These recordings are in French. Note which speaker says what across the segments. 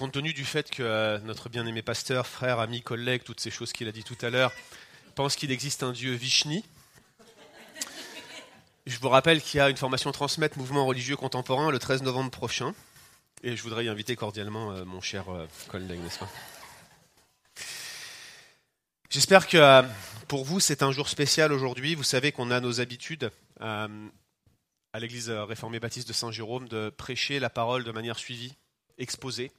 Speaker 1: compte tenu du fait que euh, notre bien-aimé pasteur, frère, ami, collègue, toutes ces choses qu'il a dit tout à l'heure, pense qu'il existe un dieu Vishni, je vous rappelle qu'il y a une formation Transmettre Mouvement religieux contemporain le 13 novembre prochain. Et je voudrais y inviter cordialement euh, mon cher euh, collègue, n'est-ce pas? J'espère que euh, pour vous, c'est un jour spécial aujourd'hui. Vous savez qu'on a nos habitudes à l'église réformée baptiste de Saint-Jérôme de prêcher la parole de manière suivie, exposée.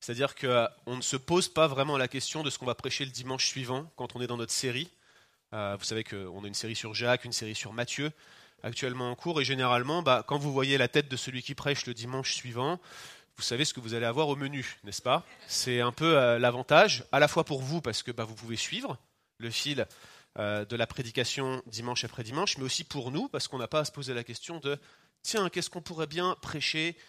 Speaker 1: C'est-à-dire qu'on ne se pose pas vraiment la question de ce qu'on va prêcher le dimanche suivant quand on est dans notre série. vous savez qu'on a une série sur Jacques, une série sur Matthieu actuellement en cours. Et généralement, bah, quand vous voyez la tête de celui qui prêche le dimanche suivant, vous savez ce que vous allez avoir au menu, n'est-ce pas? C'est un peu euh, l'avantage, à la fois pour vous, parce que bah, vous pouvez suivre le fil euh, de la prédication dimanche après dimanche, mais aussi pour nous, parce qu'on n'a pas à se poser la question de, tiens, qu'est-ce qu'on pourrait bien prêcher euh,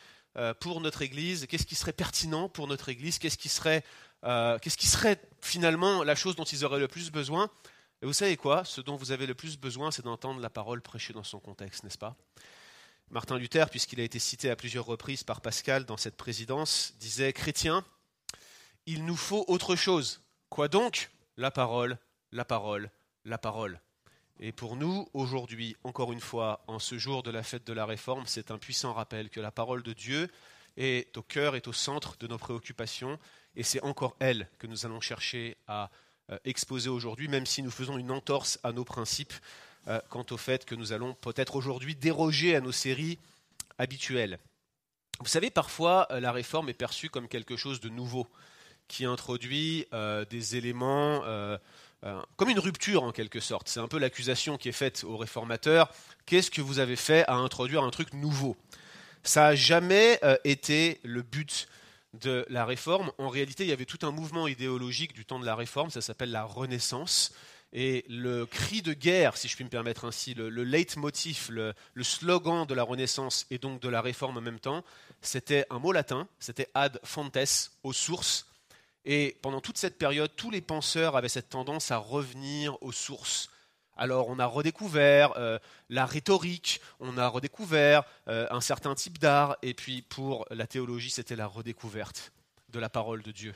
Speaker 1: pour notre Église Qu'est-ce qui serait pertinent pour notre Église Qu'est-ce qui serait, qu'est-ce qui serait finalement la chose dont ils auraient le plus besoin et vous savez quoi? Ce dont vous avez le plus besoin, c'est d'entendre la parole prêchée dans son contexte, n'est-ce pas? Martin Luther, puisqu'il a été cité à plusieurs reprises par Pascal dans cette présidence, disait Chrétien, il nous faut autre chose. Quoi donc? La parole, la parole, la parole. Et pour nous, aujourd'hui, encore une fois, en ce jour de la fête de la Réforme, c'est un puissant rappel que la parole de Dieu est au cœur, est au centre de nos préoccupations, et c'est encore elle que nous allons chercher à euh, exposé aujourd'hui, même si nous faisons une entorse à nos principes euh, quant au fait que nous allons peut-être aujourd'hui déroger à nos séries habituelles. Vous savez, parfois, euh, la réforme est perçue comme quelque chose de nouveau, qui introduit des éléments comme une rupture en quelque sorte. C'est un peu l'accusation qui est faite aux réformateurs. Qu'est-ce que vous avez fait à introduire un truc nouveau? Ça n'a jamais été le but de la réforme, en réalité, il y avait tout un mouvement idéologique du temps de la réforme, ça s'appelle la Renaissance. Et le cri de guerre, si je puis me permettre ainsi, le, leitmotiv, le, le, slogan de la Renaissance et donc de la réforme en même temps, c'était un mot latin, c'était ad fontes, aux sources. Et pendant toute cette période, tous les penseurs avaient cette tendance à revenir aux sources, alors on a redécouvert euh, la rhétorique, on a redécouvert euh, un certain type d'art, et puis pour la théologie, c'était la redécouverte de la parole de Dieu.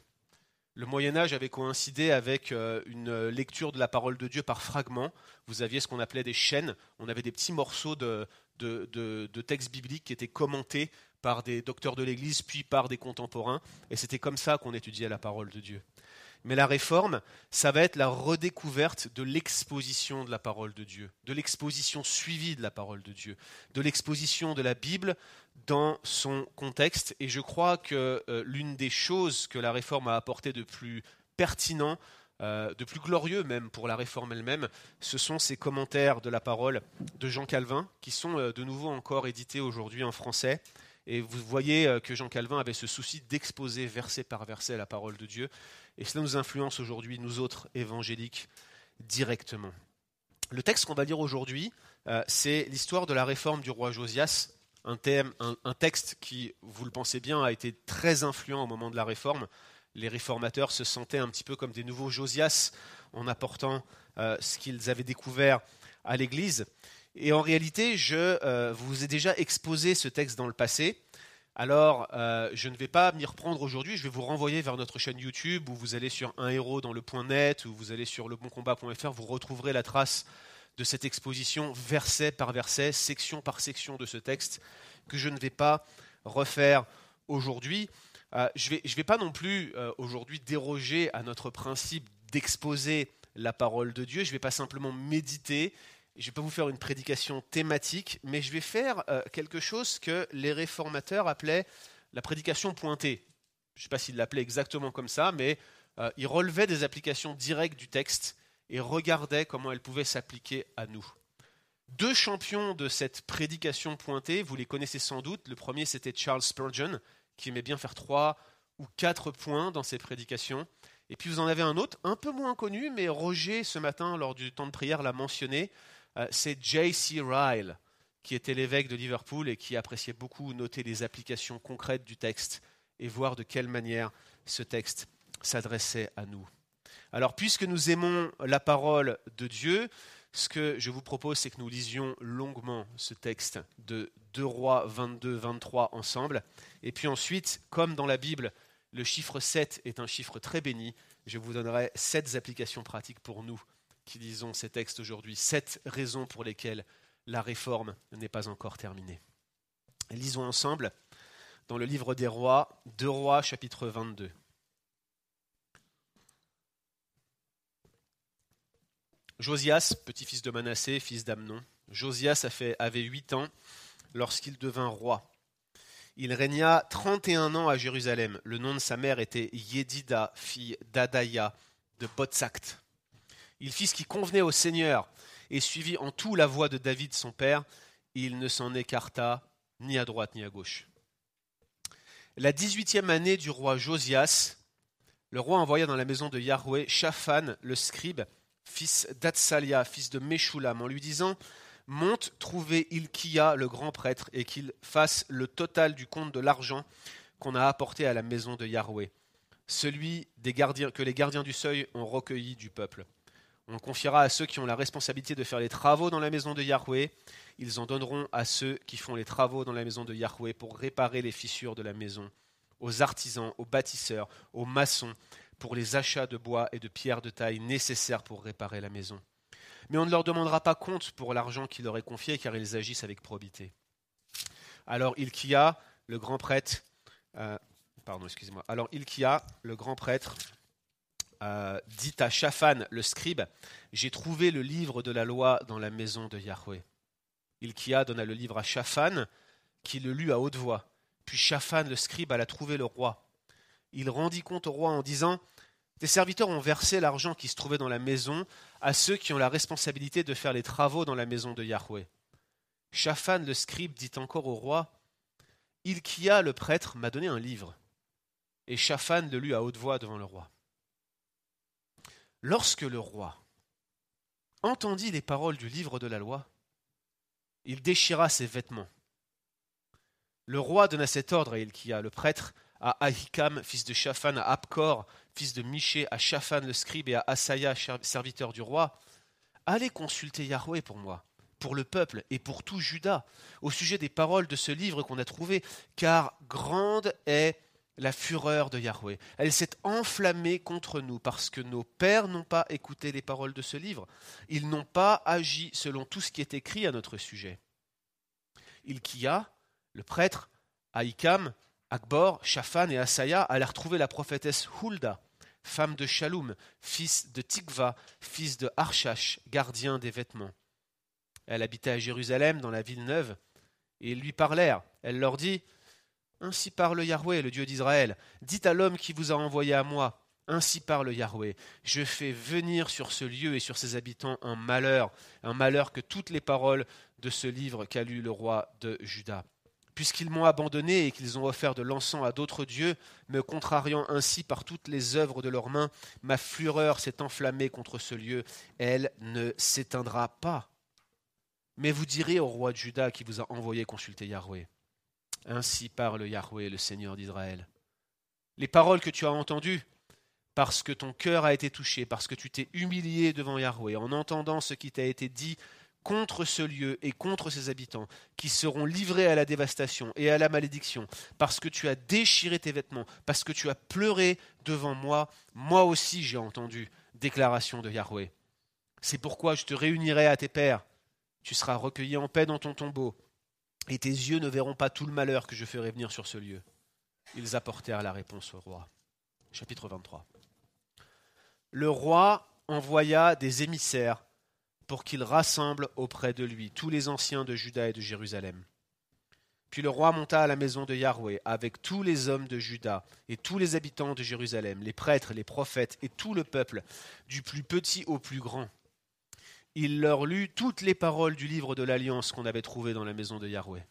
Speaker 1: Le Moyen Âge avait coïncidé avec euh, une lecture de la parole de Dieu par fragments. Vous aviez ce qu'on appelait des chaînes, on avait des petits morceaux de, de textes bibliques qui étaient commentés par des docteurs de l'Église, puis par des contemporains, et c'était comme ça qu'on étudiait la parole de Dieu. Mais la réforme, ça va être la redécouverte de l'exposition de la parole de Dieu, de l'exposition suivie de la parole de Dieu, de l'exposition de la Bible dans son contexte. Et je crois que euh, l'une des choses que la réforme a apporté de plus pertinent, euh, de plus glorieux même pour la réforme elle-même, ce sont ces commentaires de la parole de Jean Calvin, qui sont euh, de nouveau encore édités aujourd'hui en français. Et vous voyez que Jean Calvin avait ce souci d'exposer verset par verset la parole de Dieu. Et cela nous influence aujourd'hui, nous autres évangéliques, directement. Le texte qu'on va lire aujourd'hui, euh, c'est l'histoire de la réforme du roi Josias, un, thème, un, texte qui, vous le pensez bien, a été très influent au moment de la réforme. Les réformateurs se sentaient un petit peu comme des nouveaux Josias en apportant euh, ce qu'ils avaient découvert à l'Église. Et en réalité, je euh, vous ai déjà exposé ce texte dans le passé. Alors, euh, je ne vais pas m'y reprendre aujourd'hui, je vais vous renvoyer vers notre chaîne YouTube où vous allez sur un héros dans le point net, où vous allez sur leboncombat.fr, vous retrouverez la trace de cette exposition verset par verset, section par section de ce texte, que je ne vais pas refaire aujourd'hui. Euh, je ne vais, pas non plus euh, aujourd'hui déroger à notre principe d'exposer la parole de Dieu, je ne vais pas simplement méditer je ne vais pas vous faire une prédication thématique, mais je vais faire euh, quelque chose que les réformateurs appelaient la prédication pointée. Je ne sais pas s'ils l'appelaient exactement comme ça, mais ils relevaient des applications directes du texte et regardaient comment elles pouvaient s'appliquer à nous. Deux champions de cette prédication pointée, vous les connaissez sans doute. Le premier, c'était Charles Spurgeon, qui aimait bien faire trois ou quatre points dans ses prédications. Et puis vous en avez un autre, un peu moins connu, mais Roger, ce matin, lors du temps de prière, l'a mentionné. Euh, c'est J.C. Ryle, qui était l'évêque de Liverpool et qui appréciait beaucoup noter les applications concrètes du texte et voir de quelle manière ce texte s'adressait à nous. Alors, puisque nous aimons la parole de Dieu, ce que je vous propose, c'est que nous lisions longuement ce texte de 2 Rois 22-23 ensemble. Et puis ensuite, comme dans la Bible, Le chiffre 7 est un chiffre très béni. Je vous donnerai sept applications pratiques pour nous qui lisons ces textes aujourd'hui. Sept raisons pour lesquelles la réforme n'est pas encore terminée. Lisons ensemble dans le livre des rois, 2 rois chapitre 22. Josias, petit-fils de Manassé, fils d'Amnon, Josias avait huit ans lorsqu'il devint roi. Il régna trente et un ans à Jérusalem. Le nom de sa mère était Yedida, fille d'Adaïa de Botsact. Il fit ce qui convenait au Seigneur et suivit en tout la voie de David son père. Il ne s'en écarta ni à droite ni à gauche. La dix-huitième année du roi Josias, le roi envoya dans la maison de Yahweh Shaphan, le scribe, fils d'Atsalia, fils de Meshulam, en lui disant monte trouver Ilkia, le grand prêtre, et qu'il fasse le total du compte de l'argent qu'on a apporté à la maison de Yahweh, celui des gardiens, que les gardiens du seuil ont recueilli du peuple. On confiera à ceux qui ont la responsabilité de faire les travaux dans la maison de Yahweh. Ils en donneront à ceux qui font les travaux dans la maison de Yahweh pour réparer les fissures de la maison, aux artisans, aux bâtisseurs, aux maçons, pour les achats de bois et de pierres de taille nécessaires pour réparer la maison mais on ne leur demandera pas compte pour l'argent qu'il leur est confié, car ils agissent avec probité. Alors Ilkia, le grand prêtre, euh, le grand prêtre, euh, dit à Shaphan, le scribe, j'ai trouvé le livre de la loi dans la maison de Yahweh. Ilkia donna le livre à Shaphan, qui le lut à haute voix. Puis Shaphan, le scribe, alla trouver le roi. Il rendit compte au roi en disant tes serviteurs ont versé l'argent qui se trouvait dans la maison à ceux qui ont la responsabilité de faire les travaux dans la maison de Yahweh. Shaphan le scribe dit encore au roi Ilkia le prêtre m'a donné un livre. Et Shaphan le lut à haute voix devant le roi. Lorsque le roi entendit les paroles du livre de la loi, il déchira ses vêtements. Le roi donna cet ordre à Ilkia, le prêtre, à Ahikam, fils de Shaphan, à Abkor, fils de Miché, à Shaphan le scribe et à Asaya, serviteur du roi, allez consulter Yahweh pour moi, pour le peuple et pour tout Juda, au sujet des paroles de ce livre qu'on a trouvé, car grande est la fureur de Yahweh. Elle s'est enflammée contre nous parce que nos pères n'ont pas écouté les paroles de ce livre. Ils n'ont pas agi selon tout ce qui est écrit à notre sujet. Ilkia, le prêtre, Aïkam, Akbor, Shaphan et Asaya allèrent trouver la prophétesse Hulda, femme de Shalom, fils de Tikva, fils de Archash, gardien des vêtements. Elle habitait à Jérusalem, dans la ville neuve, et ils lui parlèrent. Elle leur dit Ainsi parle Yahweh, le Dieu d'Israël. Dites à l'homme qui vous a envoyé à moi Ainsi parle Yahweh. Je fais venir sur ce lieu et sur ses habitants un malheur, un malheur que toutes les paroles de ce livre qu'a lu le roi de Juda puisqu'ils m'ont abandonné et qu'ils ont offert de l'encens à d'autres dieux, me contrariant ainsi par toutes les œuvres de leurs mains, ma fureur s'est enflammée contre ce lieu, elle ne s'éteindra pas. Mais vous direz au roi de Juda qui vous a envoyé consulter Yahweh. Ainsi parle Yahweh, le Seigneur d'Israël. Les paroles que tu as entendues, parce que ton cœur a été touché, parce que tu t'es humilié devant Yahweh, en entendant ce qui t'a été dit contre ce lieu et contre ses habitants, qui seront livrés à la dévastation et à la malédiction, parce que tu as déchiré tes vêtements, parce que tu as pleuré devant moi, moi aussi j'ai entendu, déclaration de Yahweh. C'est pourquoi je te réunirai à tes pères, tu seras recueilli en paix dans ton tombeau, et tes yeux ne verront pas tout le malheur que je ferai venir sur ce lieu. Ils apportèrent la réponse au roi. Chapitre 23. Le roi envoya des émissaires pour qu'il rassemble auprès de lui tous les anciens de Juda et de Jérusalem. Puis le roi monta à la maison de Yahweh avec tous les hommes de Juda et tous les habitants de Jérusalem, les prêtres, les prophètes et tout le peuple, du plus petit au plus grand. Il leur lut toutes les paroles du livre de l'alliance qu'on avait trouvé dans la maison de Yahweh.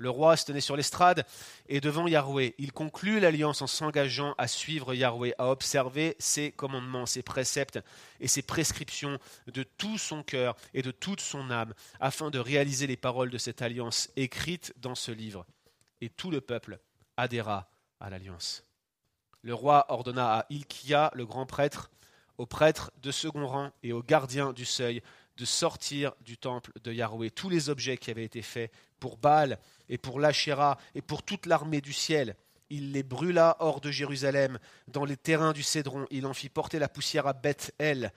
Speaker 1: Le roi se tenait sur l'estrade et devant Yahweh, il conclut l'alliance en s'engageant à suivre Yahweh, à observer ses commandements, ses préceptes et ses prescriptions de tout son cœur et de toute son âme, afin de réaliser les paroles de cette alliance écrite dans ce livre. Et tout le peuple adhéra à l'alliance. Le roi ordonna à Ilkia, le grand prêtre, aux prêtres de second rang et aux gardiens du seuil de sortir du temple de Yahweh tous les objets qui avaient été faits pour Baal et pour l'Achéra et pour toute l'armée du ciel, Il les brûla hors de Jérusalem, dans les terrains du Cédron. Il en fit porter la poussière à Beth-El.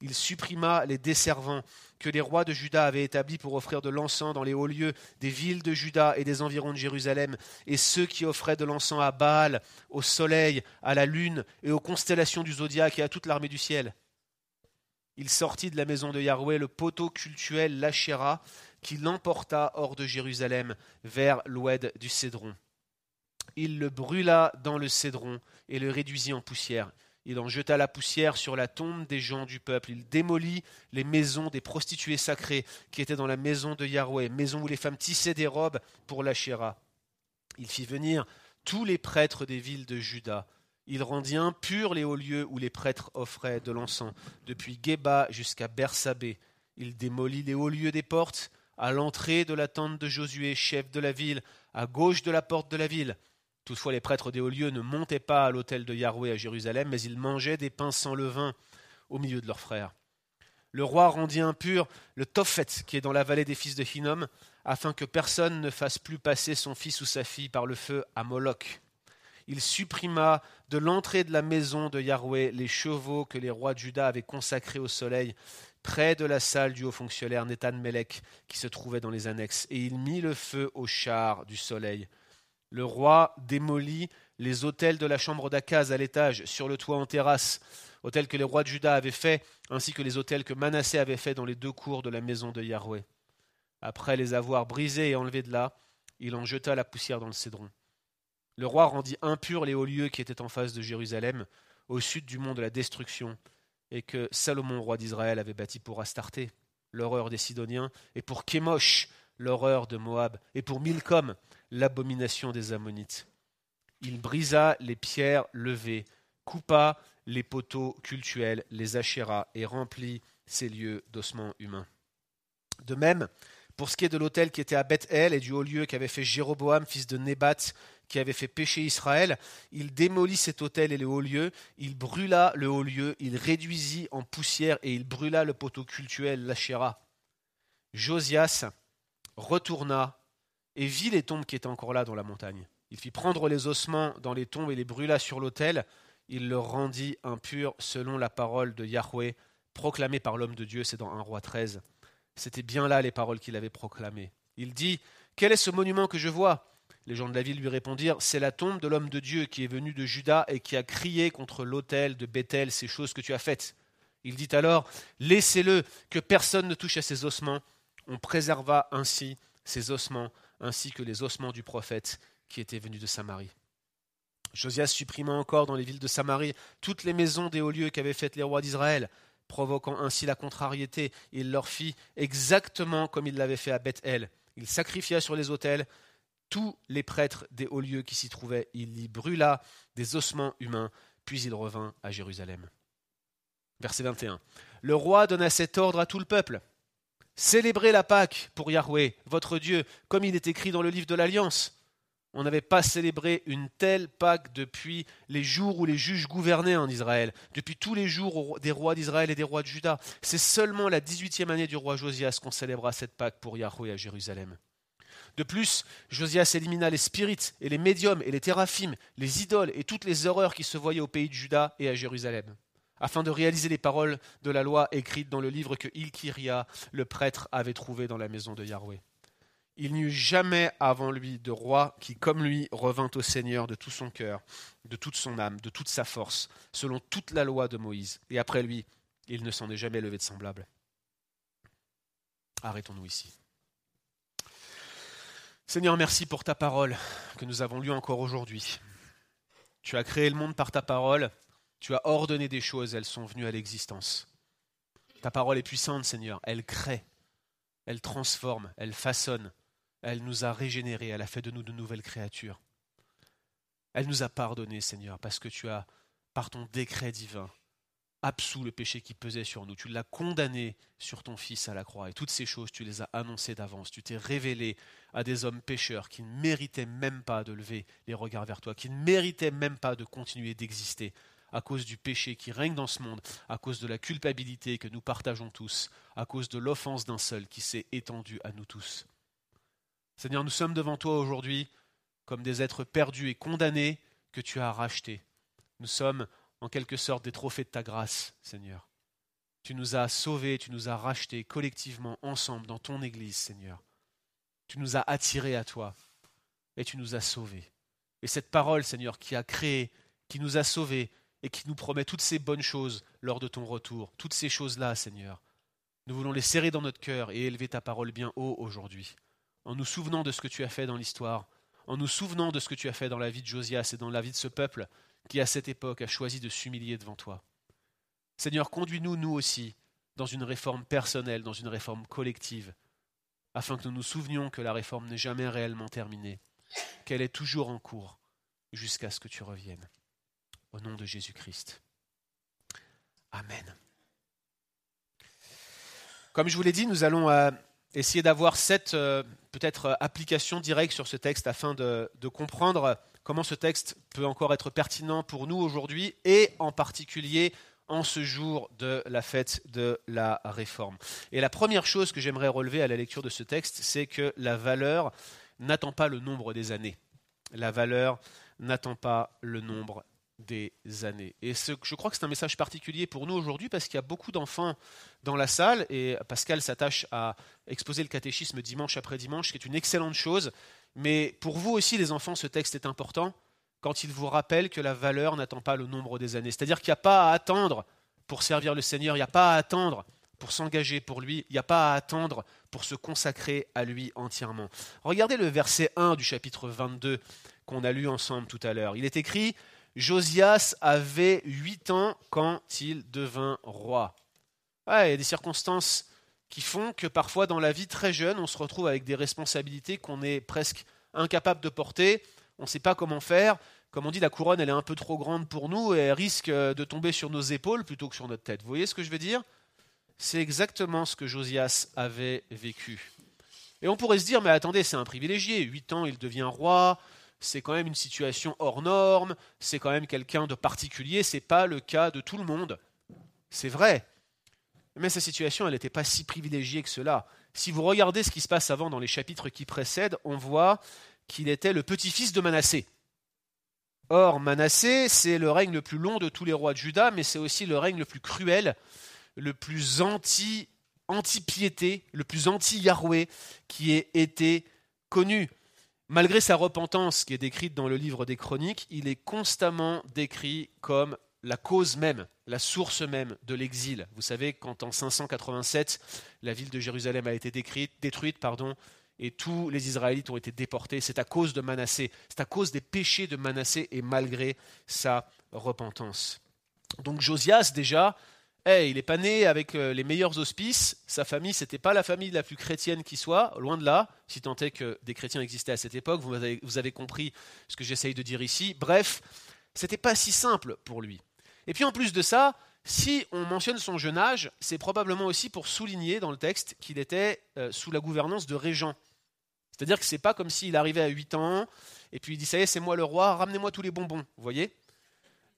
Speaker 1: Il supprima les desservants que les rois de Juda avaient établis pour offrir de l'encens dans les hauts lieux des villes de Juda et des environs de Jérusalem, et ceux qui offraient de l'encens à Baal, au soleil, à la lune et aux constellations du zodiaque et à toute l'armée du ciel. Il sortit de la maison de Yahweh le poteau cultuel Lachéra, qui l'emporta hors de Jérusalem vers l'oued du Cédron. Il le brûla dans le Cédron et le réduisit en poussière. Il en jeta la poussière sur la tombe des gens du peuple. Il démolit les maisons des prostituées sacrées qui étaient dans la maison de Yahweh, maison où les femmes tissaient des robes pour l'Achéra. Il fit venir tous les prêtres des villes de Juda. Il rendit impurs les hauts lieux où les prêtres offraient de l'encens, depuis Geba jusqu'à Bersabé. Il démolit les hauts lieux des portes, à l'entrée de la tente de Josué, chef de la ville, à gauche de la porte de la ville. Toutefois, les prêtres des hauts lieux ne montaient pas à l'autel de Yahweh à Jérusalem, mais ils mangeaient des pains sans levain au milieu de leurs frères. Le roi rendit impur le Tophet qui est dans la vallée des fils de Hinnom, afin que personne ne fasse plus passer son fils ou sa fille par le feu à Moloch. Il supprima de l'entrée de la maison de Yahweh les chevaux que les rois de Juda avaient consacrés au soleil, près de la salle du haut fonctionnaire Nétan Melech, qui se trouvait dans les annexes, et il mit le feu au char du soleil le roi démolit les hôtels de la chambre d'Akaz à l'étage, sur le toit en terrasse, hôtels que les rois de Juda avaient faits, ainsi que les hôtels que Manassé avait faits dans les deux cours de la maison de Yahweh. Après les avoir brisés et enlevés de là, il en jeta la poussière dans le cédron. Le roi rendit impurs les hauts lieux qui étaient en face de Jérusalem, au sud du mont de la destruction, et que Salomon, roi d'Israël, avait bâti pour Astarté, l'horreur des Sidoniens, et pour Kémosh, l'horreur de Moab, et pour Milcom, l'abomination des Ammonites. Il brisa les pierres levées, coupa les poteaux cultuels, les achéras, et remplit ces lieux d'ossements humains. De même, pour ce qui est de l'autel qui était à Beth-El et du haut lieu qu'avait fait Jéroboam, fils de Nébat, qui avait fait pécher Israël, il démolit cet autel et le haut lieu, il brûla le haut lieu, il réduisit en poussière et il brûla le poteau cultuel, l'Achéra. Josias retourna et vit les tombes qui étaient encore là dans la montagne. Il fit prendre les ossements dans les tombes et les brûla sur l'autel. Il le rendit impur selon la parole de Yahweh, proclamée par l'homme de Dieu, c'est dans 1 roi 13. C'était bien là les paroles qu'il avait proclamées. Il dit Quel est ce monument que je vois? Les gens de la ville lui répondirent C'est la tombe de l'homme de Dieu qui est venu de Juda et qui a crié contre l'autel de Bethel ces choses que tu as faites. Il dit alors Laissez-le, que personne ne touche à ses ossements. On préserva ainsi ses ossements ainsi que les ossements du prophète qui était venu de Samarie. Josias supprima encore dans les villes de Samarie toutes les maisons des hauts lieux qu'avaient faites les rois d'Israël, provoquant ainsi la contrariété. Il leur fit exactement comme il l'avait fait à Beth-El. Il sacrifia sur les autels tous les prêtres des hauts lieux qui s'y trouvaient. Il y brûla des ossements humains, puis il revint à Jérusalem. Verset 21. Le roi donna cet ordre à tout le peuple. Célébrez la Pâque pour Yahweh, votre Dieu, comme il est écrit dans le livre de l'Alliance. On n'avait pas célébré une telle Pâque depuis les jours où les juges gouvernaient en Israël, depuis tous les jours des rois d'Israël et des rois de Juda. C'est seulement la 18e année du roi Josias qu'on célébrera cette Pâque pour Yahweh à Jérusalem. De plus, Josias élimina les spirites et les médiums et les théraphim, les idoles et toutes les horreurs qui se voyaient au pays de Juda et à Jérusalem afin de réaliser les paroles de la loi écrites dans le livre que Ilkiria, le prêtre, avait trouvé dans la maison de Yahweh. Il n'y eut jamais avant lui de roi qui, comme lui, revint au Seigneur de tout son cœur, de toute son âme, de toute sa force, selon toute la loi de Moïse. Et après lui, il ne s'en est jamais levé de semblable. Arrêtons-nous ici. Seigneur, merci pour ta parole que nous avons lue encore aujourd'hui. Tu as créé le monde par ta parole tu as ordonné des choses, elles sont venues à l'existence. Ta parole est puissante, Seigneur. Elle crée, elle transforme, elle façonne. Elle nous a régénérés, elle a fait de nous de nouvelles créatures. Elle nous a pardonné, Seigneur, parce que tu as, par ton décret divin, absous le péché qui pesait sur nous. Tu l'as condamné sur ton Fils à la croix. Et toutes ces choses, tu les as annoncées d'avance. Tu t'es révélé à des hommes pécheurs qui ne méritaient même pas de lever les regards vers toi, qui ne méritaient même pas de continuer d'exister à cause du péché qui règne dans ce monde, à cause de la culpabilité que nous partageons tous, à cause de l'offense d'un seul qui s'est étendue à nous tous. Seigneur, nous sommes devant toi aujourd'hui comme des êtres perdus et condamnés que tu as rachetés. Nous sommes en quelque sorte des trophées de ta grâce, Seigneur. Tu nous as sauvés, tu nous as rachetés collectivement, ensemble, dans ton Église, Seigneur. Tu nous as attirés à toi et tu nous as sauvés. Et cette parole, Seigneur, qui a créé, qui nous a sauvés et qui nous promet toutes ces bonnes choses lors de ton retour, toutes ces choses-là, Seigneur, nous voulons les serrer dans notre cœur et élever ta parole bien haut aujourd'hui, en nous souvenant de ce que tu as fait dans l'histoire, en nous souvenant de ce que tu as fait dans la vie de Josias et dans la vie de ce peuple qui, à cette époque, a choisi de s'humilier devant toi. Seigneur, conduis-nous, nous aussi, dans une réforme personnelle, dans une réforme collective, afin que nous nous souvenions que la réforme n'est jamais réellement terminée, qu'elle est toujours en cours, jusqu'à ce que tu reviennes. Au nom de Jésus-Christ. Amen. Comme je vous l'ai dit, nous allons euh, essayer d'avoir sept euh, peut-être euh, applications directes sur ce texte afin de, comprendre comment ce texte peut encore être pertinent pour nous aujourd'hui et en particulier en ce jour de la fête de la réforme. Et la première chose que j'aimerais relever à la lecture de ce texte, c'est que la valeur n'attend pas le nombre des années. La valeur n'attend pas le nombre des années. Et je crois que c'est un message particulier pour nous aujourd'hui parce qu'il y a beaucoup d'enfants dans la salle et Pascal s'attache à exposer le catéchisme dimanche après dimanche, ce qui est une excellente chose. Mais pour vous aussi, les enfants, ce texte est important quand il vous rappelle que la valeur n'attend pas le nombre des années. C'est-à-dire qu'il n'y a pas à attendre pour servir le Seigneur, il n'y a pas à attendre pour s'engager pour lui, il n'y a pas à attendre pour se consacrer à lui entièrement. Regardez le verset 1 du chapitre 22 qu'on a lu ensemble tout à l'heure. Il est écrit Josias avait huit ans quand il devint roi. il y a des circonstances qui font que parfois dans la vie très jeune, on se retrouve avec des responsabilités qu'on est presque incapable de porter, on ne sait pas comment faire. Comme on dit, la couronne, elle est un peu trop grande pour nous et elle risque de tomber sur nos épaules plutôt que sur notre tête. Vous voyez ce que je veux dire? C'est exactement ce que Josias avait vécu. Et on pourrait se dire, mais attendez, c'est un privilégié. Huit ans, il devient roi c'est quand même une situation hors norme, c'est quand même quelqu'un de particulier, ce n'est pas le cas de tout le monde. C'est vrai. Mais sa situation, elle n'était pas si privilégiée que cela. Si vous regardez ce qui se passe avant dans les chapitres qui précèdent, on voit qu'il était le petit-fils de Manassé. Or, Manassé, c'est le règne le plus long de tous les rois de Juda, mais c'est aussi le règne le plus cruel, le plus anti, anti-piété, le plus anti-Yahweh qui ait été connu. Malgré sa repentance qui est décrite dans le livre des Chroniques, il est constamment décrit comme la cause même, la source même de l'exil. Vous savez, quand en 587, la ville de Jérusalem a été décrite, détruite, pardon, et tous les Israélites ont été déportés, c'est à cause de Manassé, c'est à cause des péchés de Manassé et malgré sa repentance. Donc Josias, déjà, Hey, il n'est pas né avec euh, les meilleurs auspices. Sa famille, c'était pas la famille la plus chrétienne qui soit, loin de là. Si tant est que des chrétiens existaient à cette époque, vous avez, compris ce que j'essaye de dire ici. Bref, c'était pas si simple pour lui. Et puis en plus de ça, si on mentionne son jeune âge, c'est probablement aussi pour souligner dans le texte qu'il était euh, sous la gouvernance de régents. C'est-à-dire que c'est pas comme s'il arrivait à 8 ans et puis il dit ça y est, c'est moi le roi, ramenez-moi tous les bonbons. Vous voyez?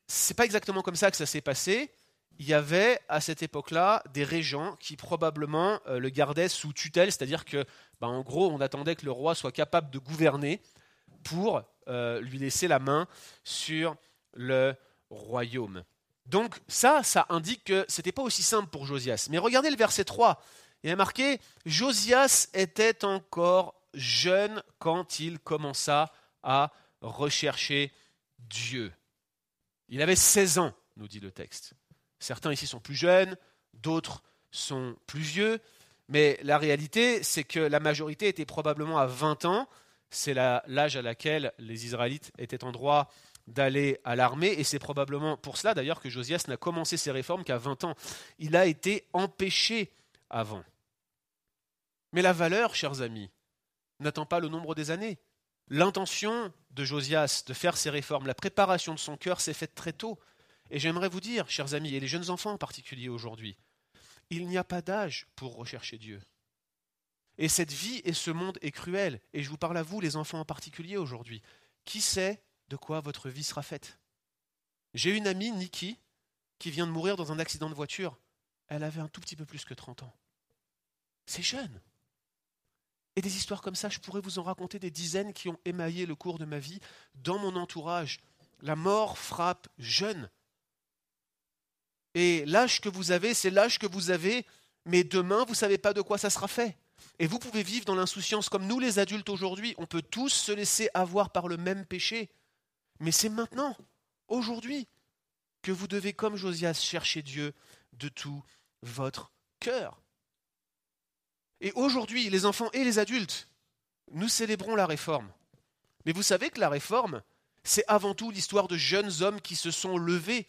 Speaker 1: C'est pas exactement comme ça que ça s'est passé il y avait à cette époque-là des régents qui probablement euh, le gardaient sous tutelle, c'est-à-dire que, ben, en gros, on attendait que le roi soit capable de gouverner pour euh, lui laisser la main sur le royaume. Donc ça, ça indique que ce n'était pas aussi simple pour Josias. Mais regardez le verset 3. Il est marqué Josias était encore jeune quand il commença à rechercher Dieu. Il avait 16 ans, nous dit le texte. Certains ici sont plus jeunes, d'autres sont plus vieux, mais la réalité, c'est que la majorité était probablement à 20 ans. C'est l'âge à laquelle les Israélites étaient en droit d'aller à l'armée, et c'est probablement pour cela d'ailleurs que Josias n'a commencé ses réformes qu'à 20 ans. Il a été empêché avant. Mais la valeur, chers amis, n'attend pas le nombre des années. L'intention de Josias de faire ses réformes, la préparation de son cœur s'est faite très tôt. Et j'aimerais vous dire, chers amis, et les jeunes enfants en particulier aujourd'hui, il n'y a pas d'âge pour rechercher Dieu. Et cette vie et ce monde est cruel. Et je vous parle à vous, les enfants en particulier aujourd'hui. Qui sait de quoi votre vie sera faite? J'ai une amie, Nikki, qui vient de mourir dans un accident de voiture. Elle avait un tout petit peu plus que 30 ans. C'est jeune. Et des histoires comme ça, je pourrais vous en raconter des dizaines qui ont émaillé le cours de ma vie dans mon entourage. La mort frappe jeune. Et l'âge que vous avez, c'est l'âge que vous avez, mais demain, vous ne savez pas de quoi ça sera fait. Et vous pouvez vivre dans l'insouciance comme nous les adultes aujourd'hui. On peut tous se laisser avoir par le même péché. Mais c'est maintenant, aujourd'hui, que vous devez, comme Josias, chercher Dieu de tout votre cœur. Et aujourd'hui, les enfants et les adultes, nous célébrons la réforme. Mais vous savez que la réforme, c'est avant tout l'histoire de jeunes hommes qui se sont levés.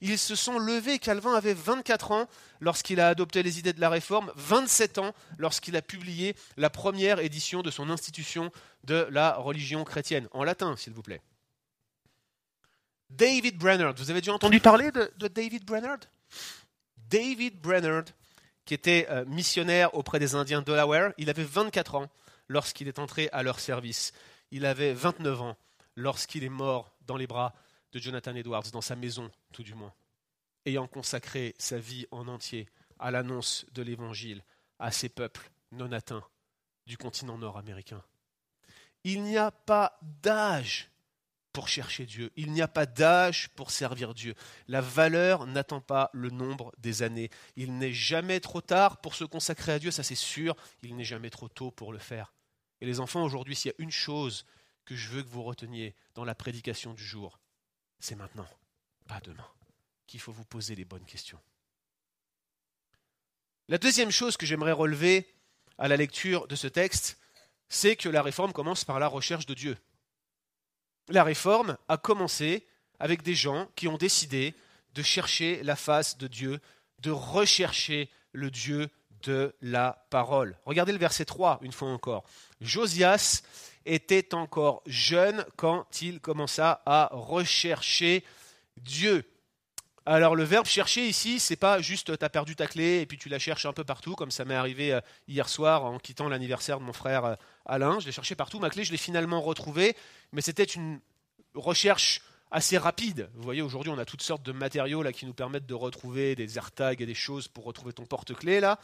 Speaker 1: Ils se sont levés. Calvin avait 24 ans lorsqu'il a adopté les idées de la réforme, 27 ans lorsqu'il a publié la première édition de son institution de la religion chrétienne, en latin, s'il vous plaît. David Brennard, vous avez déjà entendu parler de, David Brennard David Brennard qui était euh, missionnaire auprès des Indiens de Delaware. Il avait 24 ans lorsqu'il est entré à leur service. Il avait 29 ans lorsqu'il est mort dans les bras de Jonathan Edwards, dans sa maison tout du moins, ayant consacré sa vie en entier à l'annonce de l'Évangile à ces peuples non atteints du continent nord-américain. Il n'y a pas d'âge pour chercher Dieu. Il n'y a pas d'âge pour servir Dieu. La valeur n'attend pas le nombre des années. Il n'est jamais trop tard pour se consacrer à Dieu, ça c'est sûr. Il n'est jamais trop tôt pour le faire. Et les enfants, aujourd'hui, s'il y a une chose que je veux que vous reteniez dans la prédication du jour, c'est maintenant, pas demain, qu'il faut vous poser les bonnes questions. La deuxième chose que j'aimerais relever à la lecture de ce texte, c'est que la réforme commence par la recherche de Dieu la réforme a commencé avec des gens qui ont décidé de chercher la face de Dieu, de rechercher le Dieu de la parole. Regardez le verset 3 une fois encore. Josias était encore jeune quand il commença à rechercher Dieu. Alors le verbe chercher ici, c'est pas juste tu as perdu ta clé et puis tu la cherches un peu partout, comme ça m'est arrivé euh, hier soir en quittant l'anniversaire de mon frère euh, Alain. Je l'ai cherché partout, ma clé, je l'ai finalement retrouvée, mais c'était une recherche assez rapide. Vous voyez, aujourd'hui, on a toutes sortes de matériaux là qui nous permettent de retrouver des AirTags et des choses pour retrouver ton porte-clés là.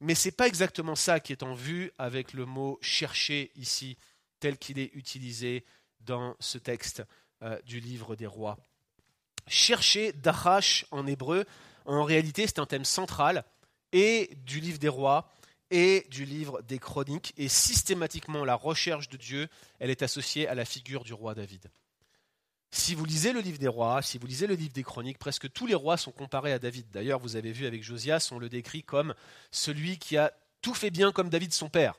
Speaker 1: Mais ce n'est pas exactement ça qui est en vue avec le mot chercher ici, tel qu'il est utilisé dans ce texte euh, du livre des rois. Chercher, Dachash en hébreu, en réalité c'est un thème central et du livre des rois et du livre des chroniques. Et systématiquement, la recherche de Dieu, elle est associée à la figure du roi David. Si vous lisez le livre des rois, si vous lisez le livre des chroniques, presque tous les rois sont comparés à David. D'ailleurs, vous avez vu avec Josias, on le décrit comme celui qui a tout fait bien comme David son père.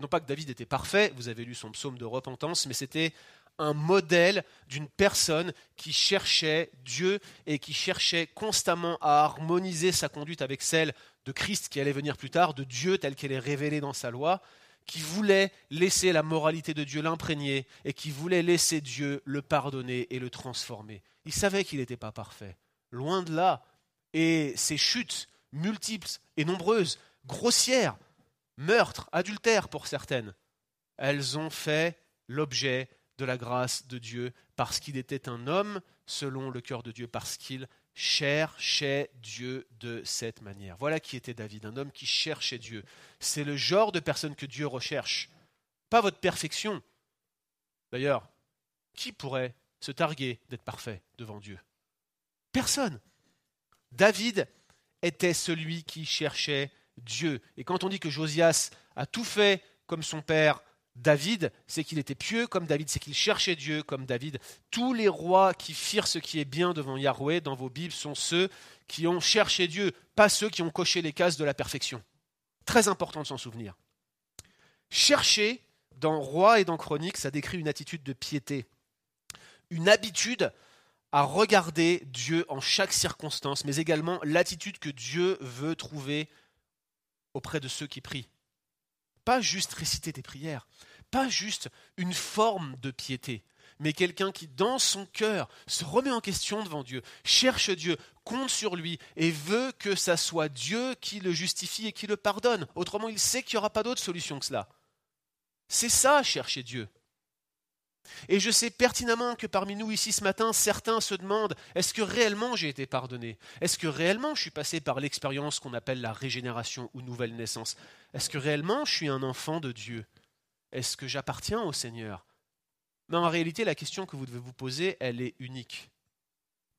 Speaker 1: Non pas que David était parfait, vous avez lu son psaume de repentance, mais c'était un modèle d'une personne qui cherchait Dieu et qui cherchait constamment à harmoniser sa conduite avec celle de Christ qui allait venir plus tard, de Dieu tel qu'elle est révélée dans sa loi, qui voulait laisser la moralité de Dieu l'imprégner et qui voulait laisser Dieu le pardonner et le transformer. Il savait qu'il n'était pas parfait, loin de là. Et ses chutes multiples et nombreuses, grossières, meurtres, adultères pour certaines, elles ont fait l'objet de la grâce de Dieu parce qu'il était un homme selon le cœur de Dieu, parce qu'il cherchait Dieu de cette manière. Voilà qui était David, un homme qui cherchait Dieu. C'est le genre de personne que Dieu recherche, pas votre perfection. D'ailleurs, qui pourrait se targuer d'être parfait devant Dieu? Personne. David était celui qui cherchait Dieu. Et quand on dit que Josias a tout fait comme son père David, c'est qu'il était pieux comme David, c'est qu'il cherchait Dieu comme David. Tous les rois qui firent ce qui est bien devant Yahweh dans vos Bibles sont ceux qui ont cherché Dieu, pas ceux qui ont coché les cases de la perfection. Très important de s'en souvenir. Chercher dans Roi et dans Chronique, ça décrit une attitude de piété, une habitude à regarder Dieu en chaque circonstance, mais également l'attitude que Dieu veut trouver auprès de ceux qui prient. Pas juste réciter des prières, pas juste une forme de piété, mais quelqu'un qui, dans son cœur, se remet en question devant Dieu, cherche Dieu, compte sur lui et veut que ça soit Dieu qui le justifie et qui le pardonne. Autrement, il sait qu'il n'y aura pas d'autre solution que cela. C'est ça, chercher Dieu. Et je sais pertinemment que parmi nous ici ce matin, certains se demandent, est-ce que réellement j'ai été pardonné? Est-ce que réellement je suis passé par l'expérience qu'on appelle la régénération ou nouvelle naissance? Est-ce que réellement je suis un enfant de Dieu? Est-ce que j'appartiens au Seigneur? Mais en réalité, la question que vous devez vous poser, elle est unique.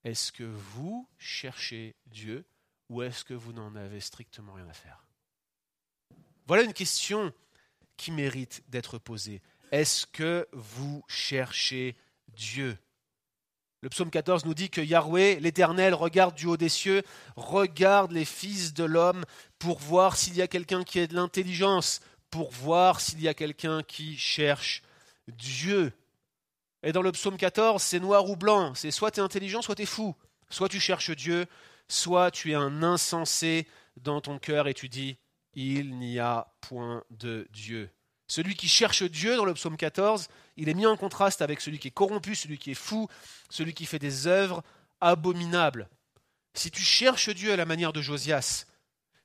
Speaker 1: Est-ce que vous cherchez Dieu ou est-ce que vous n'en avez strictement rien à faire? Voilà une question qui mérite d'être posée. Est-ce que vous cherchez Dieu? Le psaume 14 nous dit que Yahweh, l'Éternel, regarde du haut des cieux, regarde les fils de l'homme pour voir s'il y a quelqu'un qui ait de l'intelligence, pour voir s'il y a quelqu'un qui cherche Dieu. Et dans le psaume 14, c'est noir ou blanc, c'est soit tu es intelligent, soit tu es fou, soit tu cherches Dieu, soit tu es un insensé dans ton cœur et tu dis, il n'y a point de Dieu. Celui qui cherche Dieu dans le psaume 14, il est mis en contraste avec celui qui est corrompu, celui qui est fou, celui qui fait des œuvres abominables. Si tu cherches Dieu à la manière de Josias,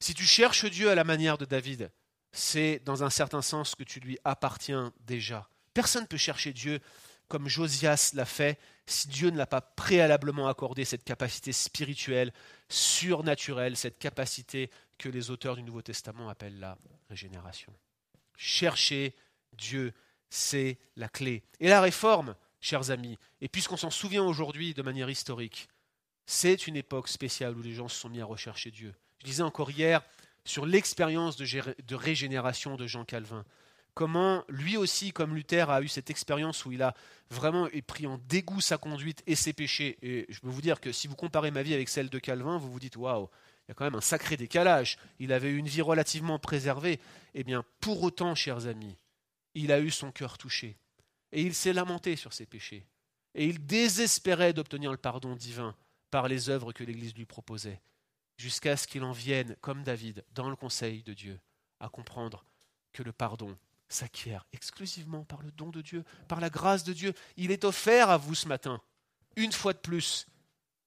Speaker 1: si tu cherches Dieu à la manière de David, c'est dans un certain sens que tu lui appartiens déjà. Personne ne peut chercher Dieu comme Josias l'a fait si Dieu ne l'a pas préalablement accordé cette capacité spirituelle, surnaturelle, cette capacité que les auteurs du Nouveau Testament appellent la régénération. Chercher Dieu, c'est la clé. Et la réforme, chers amis, et puisqu'on s'en souvient aujourd'hui de manière historique, c'est une époque spéciale où les gens se sont mis à rechercher Dieu. Je disais encore hier sur l'expérience de, régénération de Jean Calvin. Comment lui aussi, comme Luther, a eu cette expérience où il a vraiment pris en dégoût sa conduite et ses péchés. Et je peux vous dire que si vous comparez ma vie avec celle de Calvin, vous vous dites waouh, il y a quand même un sacré décalage. Il avait eu une vie relativement préservée. Eh bien, pour autant, chers amis, il a eu son cœur touché. Et il s'est lamenté sur ses péchés. Et il désespérait d'obtenir le pardon divin par les œuvres que l'Église lui proposait, jusqu'à ce qu'il en vienne, comme David, dans le conseil de Dieu, à comprendre que le pardon s'acquiert exclusivement par le don de Dieu, par la grâce de Dieu. Il est offert à vous ce matin, une fois de plus.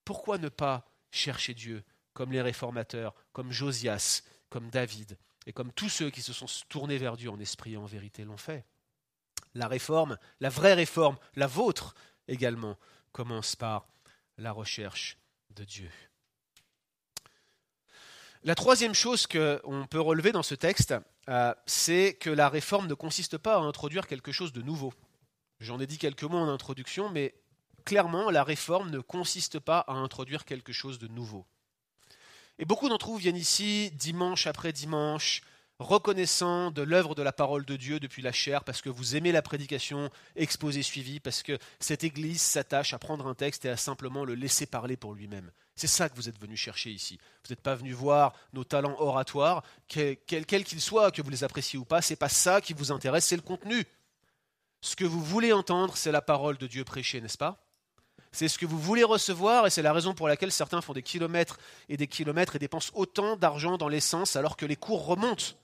Speaker 1: Pourquoi ne pas chercher Dieu comme les réformateurs, comme Josias, comme David, et comme tous ceux qui se sont tournés vers Dieu en esprit et en vérité l'ont fait. La réforme, la vraie réforme, la vôtre également, commence par la recherche de Dieu. La troisième chose qu'on peut relever dans ce texte, euh, c'est que la réforme ne consiste pas à introduire quelque chose de nouveau. J'en ai dit quelques mots en introduction, mais clairement, la réforme ne consiste pas à introduire quelque chose de nouveau. Et beaucoup d'entre vous viennent ici dimanche après dimanche, reconnaissant de l'œuvre de la parole de Dieu depuis la chair, parce que vous aimez la prédication exposée suivie, parce que cette Église s'attache à prendre un texte et à simplement le laisser parler pour lui-même. C'est ça que vous êtes venu chercher ici. Vous n'êtes pas venu voir nos talents oratoires, quels qu'ils soient, que vous les appréciez ou pas, c'est pas ça qui vous intéresse, c'est le contenu. Ce que vous voulez entendre, c'est la parole de Dieu prêchée, n'est-ce pas? C'est ce que vous voulez recevoir et c'est la raison pour laquelle certains font des kilomètres et des kilomètres et dépensent autant d'argent dans l'essence alors que les cours remontent.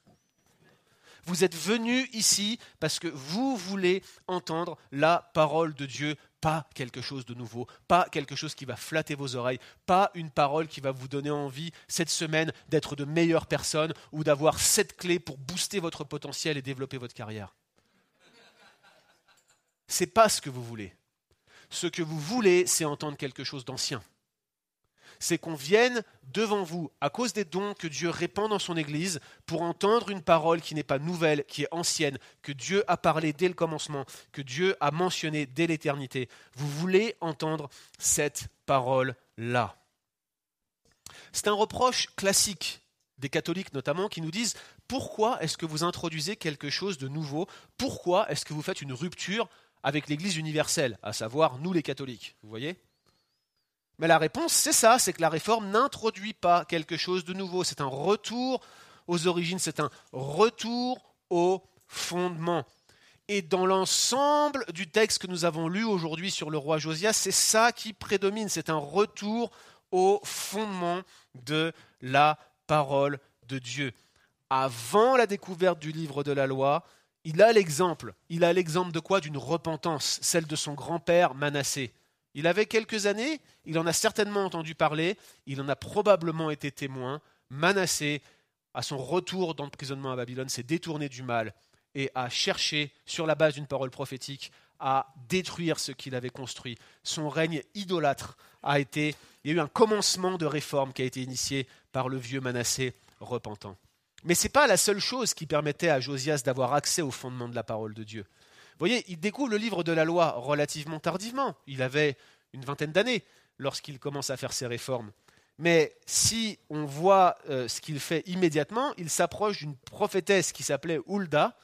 Speaker 1: Vous êtes venus ici parce que vous voulez entendre la parole de Dieu, pas quelque chose de nouveau, pas quelque chose qui va flatter vos oreilles, pas une parole qui va vous donner envie cette semaine d'être de meilleures personnes ou d'avoir cette clé pour booster votre potentiel et développer votre carrière. C'est pas ce que vous voulez. Ce que vous voulez, c'est entendre quelque chose d'ancien. C'est qu'on vienne devant vous, à cause des dons que Dieu répand dans son Église, pour entendre une parole qui n'est pas nouvelle, qui est ancienne, que Dieu a parlé dès le commencement, que Dieu a mentionné dès l'éternité. Vous voulez entendre cette parole-là. C'est un reproche classique des catholiques notamment qui nous disent pourquoi est-ce que vous introduisez quelque chose de nouveau? Pourquoi est-ce que vous faites une rupture avec l'Église universelle, à savoir nous les catholiques. Vous voyez? Mais la réponse, c'est ça, c'est que la réforme n'introduit pas quelque chose de nouveau. C'est un retour aux origines, c'est un retour au fondement. Et dans l'ensemble du texte que nous avons lu aujourd'hui sur le roi Josias, c'est ça qui prédomine, c'est un retour au fondement de la parole de Dieu. Avant la découverte du livre de la loi, il a l'exemple. Il a l'exemple de quoi? D'une repentance, celle de son grand-père Manassé. Il avait quelques années, il en a certainement entendu parler, il en a probablement été témoin. Manassé, à son retour d'emprisonnement à Babylone, s'est détourné du mal et a cherché, sur la base d'une parole prophétique, à détruire ce qu'il avait construit. Son règne idolâtre a été, il y a eu un commencement de réforme qui a été initié par le vieux Manassé repentant. Mais ce n'est pas la seule chose qui permettait à Josias d'avoir accès au fondement de la parole de Dieu. Vous voyez, il découvre le livre de la loi relativement tardivement. Il avait une vingtaine d'années lorsqu'il commence à faire ses réformes. Mais si on voit euh, ce qu'il fait immédiatement, il s'approche d'une prophétesse qui s'appelait Hulda.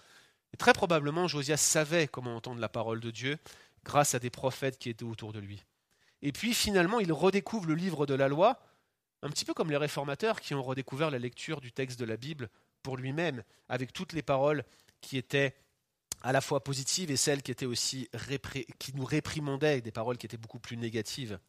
Speaker 1: Et très probablement, Josias savait comment entendre la parole de Dieu grâce à des prophètes qui étaient autour de lui. Et puis finalement, il redécouvre le livre de la loi, un petit peu comme les réformateurs qui ont redécouvert la lecture du texte de la Bible pour lui-même, avec toutes les paroles qui étaient à la fois positives et celles qui étaient aussi qui nous réprimandaient, des paroles qui étaient beaucoup plus négatives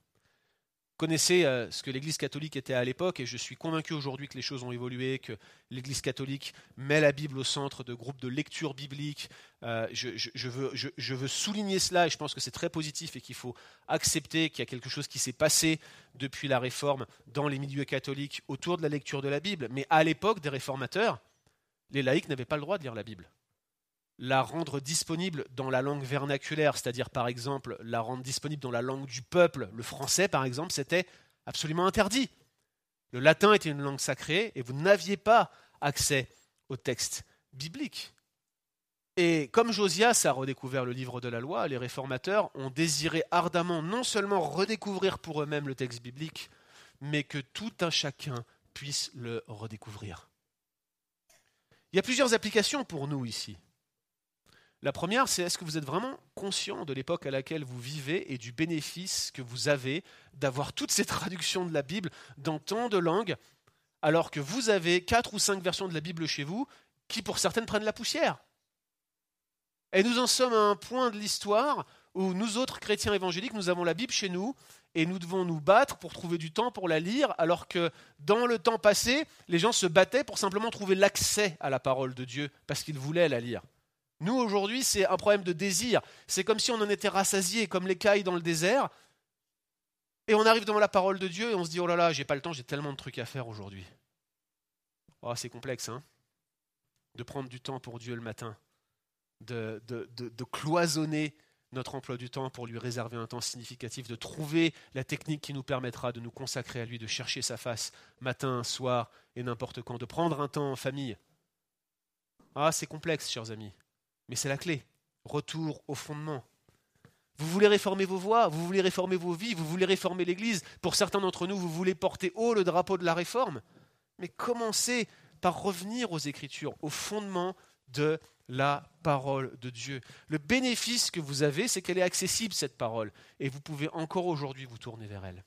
Speaker 1: connaissez euh, ce que l'Église catholique était à l'époque, et je suis convaincu aujourd'hui que les choses ont évolué, que l'Église catholique met la Bible au centre de groupes de lecture biblique. Euh, je, veux, je, veux, souligner cela, et je pense que c'est très positif, et qu'il faut accepter qu'il y a quelque chose qui s'est passé depuis la Réforme dans les milieux catholiques autour de la lecture de la Bible. Mais à l'époque des réformateurs, les laïcs n'avaient pas le droit de lire la Bible la rendre disponible dans la langue vernaculaire, c'est-à-dire par exemple la rendre disponible dans la langue du peuple, le français par exemple, c'était absolument interdit. Le latin était une langue sacrée et vous n'aviez pas accès au texte biblique. Et comme Josias a redécouvert le livre de la loi, les réformateurs ont désiré ardemment non seulement redécouvrir pour eux-mêmes le texte biblique, mais que tout un chacun puisse le redécouvrir. Il y a plusieurs applications pour nous ici. La première, c'est est-ce que vous êtes vraiment conscient de l'époque à laquelle vous vivez et du bénéfice que vous avez d'avoir toutes ces traductions de la Bible dans tant de langues, alors que vous avez quatre ou cinq versions de la Bible chez vous qui, pour certaines, prennent la poussière? Et nous en sommes à un point de l'histoire où nous autres chrétiens évangéliques, nous avons la Bible chez nous et nous devons nous battre pour trouver du temps pour la lire, alors que dans le temps passé, les gens se battaient pour simplement trouver l'accès à la parole de Dieu parce qu'ils voulaient la lire. Nous, aujourd'hui, c'est un problème de désir. C'est comme si on en était rassasié, comme les cailles dans le désert. Et on arrive devant la parole de Dieu et on se dit Oh là là, j'ai pas le temps, j'ai tellement de trucs à faire aujourd'hui. Oh, c'est complexe, hein De prendre du temps pour Dieu le matin, de, de, de, cloisonner notre emploi du temps pour lui réserver un temps significatif, de trouver la technique qui nous permettra de nous consacrer à lui, de chercher sa face matin, soir et n'importe quand, de prendre un temps en famille. Ah, c'est complexe, chers amis. Mais c'est la clé. Retour au fondement. Vous voulez réformer vos voies, vous voulez réformer vos vies, vous voulez réformer l'Église. Pour certains d'entre nous, vous voulez porter haut le drapeau de la réforme. Mais commencez par revenir aux Écritures, au fondement de la parole de Dieu. Le bénéfice que vous avez, c'est qu'elle est accessible, cette parole, et vous pouvez encore aujourd'hui vous tourner vers elle.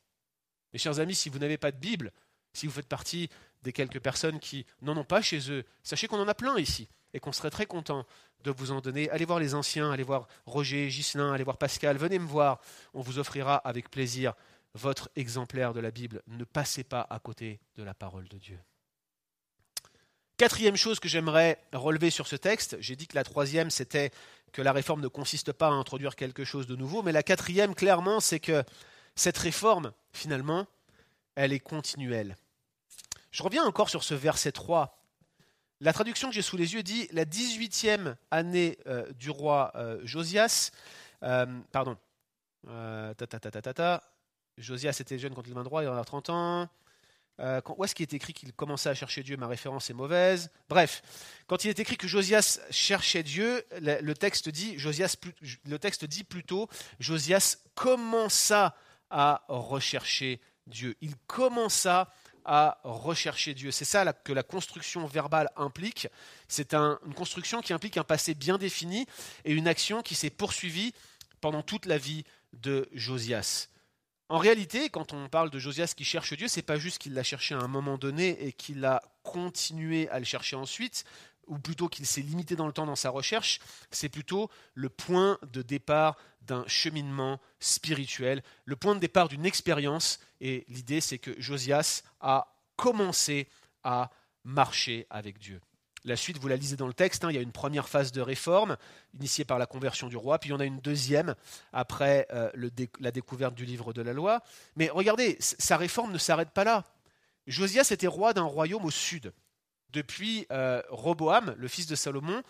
Speaker 1: Mes chers amis, si vous n'avez pas de Bible, si vous faites partie des quelques personnes qui n'en ont pas chez eux, sachez qu'on en a plein ici et qu'on serait très content de vous en donner. Allez voir les anciens, allez voir Roger, Ghislain, allez voir Pascal, venez me voir. On vous offrira avec plaisir votre exemplaire de la Bible. Ne passez pas à côté de la parole de Dieu. Quatrième chose que j'aimerais relever sur ce texte, j'ai dit que la troisième, c'était que la réforme ne consiste pas à introduire quelque chose de nouveau, mais la quatrième, clairement, c'est que cette réforme, finalement, elle est continuelle. Je reviens encore sur ce verset 3 la traduction que j'ai sous les yeux dit la 18e année euh, du roi euh, Josias. Euh, pardon. Josias était jeune quand il vint droit, il en a 30 ans. où est-ce qu'il est écrit qu'il commençait à chercher Dieu? Ma référence est mauvaise. Bref, quand il est écrit que Josias cherchait Dieu, le, texte dit, Josias, le texte dit plutôt Josias commença à rechercher Dieu. Il commença à rechercher Dieu. C'est ça que la construction verbale implique. C'est une construction qui implique un passé bien défini et une action qui s'est poursuivie pendant toute la vie de Josias. En réalité, quand on parle de Josias qui cherche Dieu, c'est pas juste qu'il l'a cherché à un moment donné et qu'il a continué à le chercher ensuite, ou plutôt qu'il s'est limité dans le temps dans sa recherche, c'est plutôt le point de départ d'un cheminement spirituel, le point de départ d'une expérience. Et l'idée, c'est que Josias a commencé à marcher avec Dieu. La suite, vous la lisez dans le texte, hein, il y a une première phase de réforme initiée par la conversion du roi, puis il y en a une deuxième après euh, la découverte du livre de la loi. Mais regardez, sa réforme ne s'arrête pas là. Josias était roi d'un royaume au sud. Depuis euh, Roboam, le fils de Salomon,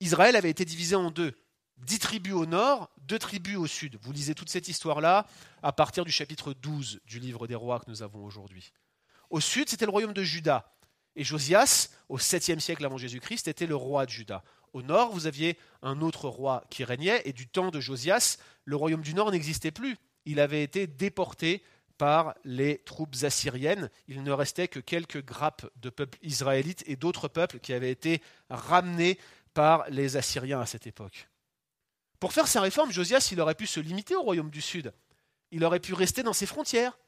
Speaker 1: Israël avait été divisé en deux. dix tribus au nord, deux tribus au sud. Vous lisez toute cette histoire-là à partir du chapitre 12 du livre des rois que nous avons aujourd'hui. Au sud, c'était le royaume de Juda. Et Josias, au 7e siècle avant Jésus-Christ, était le roi de Juda. Au nord, vous aviez un autre roi qui régnait, et du temps de Josias, le royaume du nord n'existait plus. Il avait été déporté par les troupes assyriennes. Il ne restait que quelques grappes de peuples israélites et d'autres peuples qui avaient été ramenés par les Assyriens à cette époque. Pour faire sa réforme, Josias, il aurait pu se limiter au royaume du sud. Il aurait pu rester dans ses frontières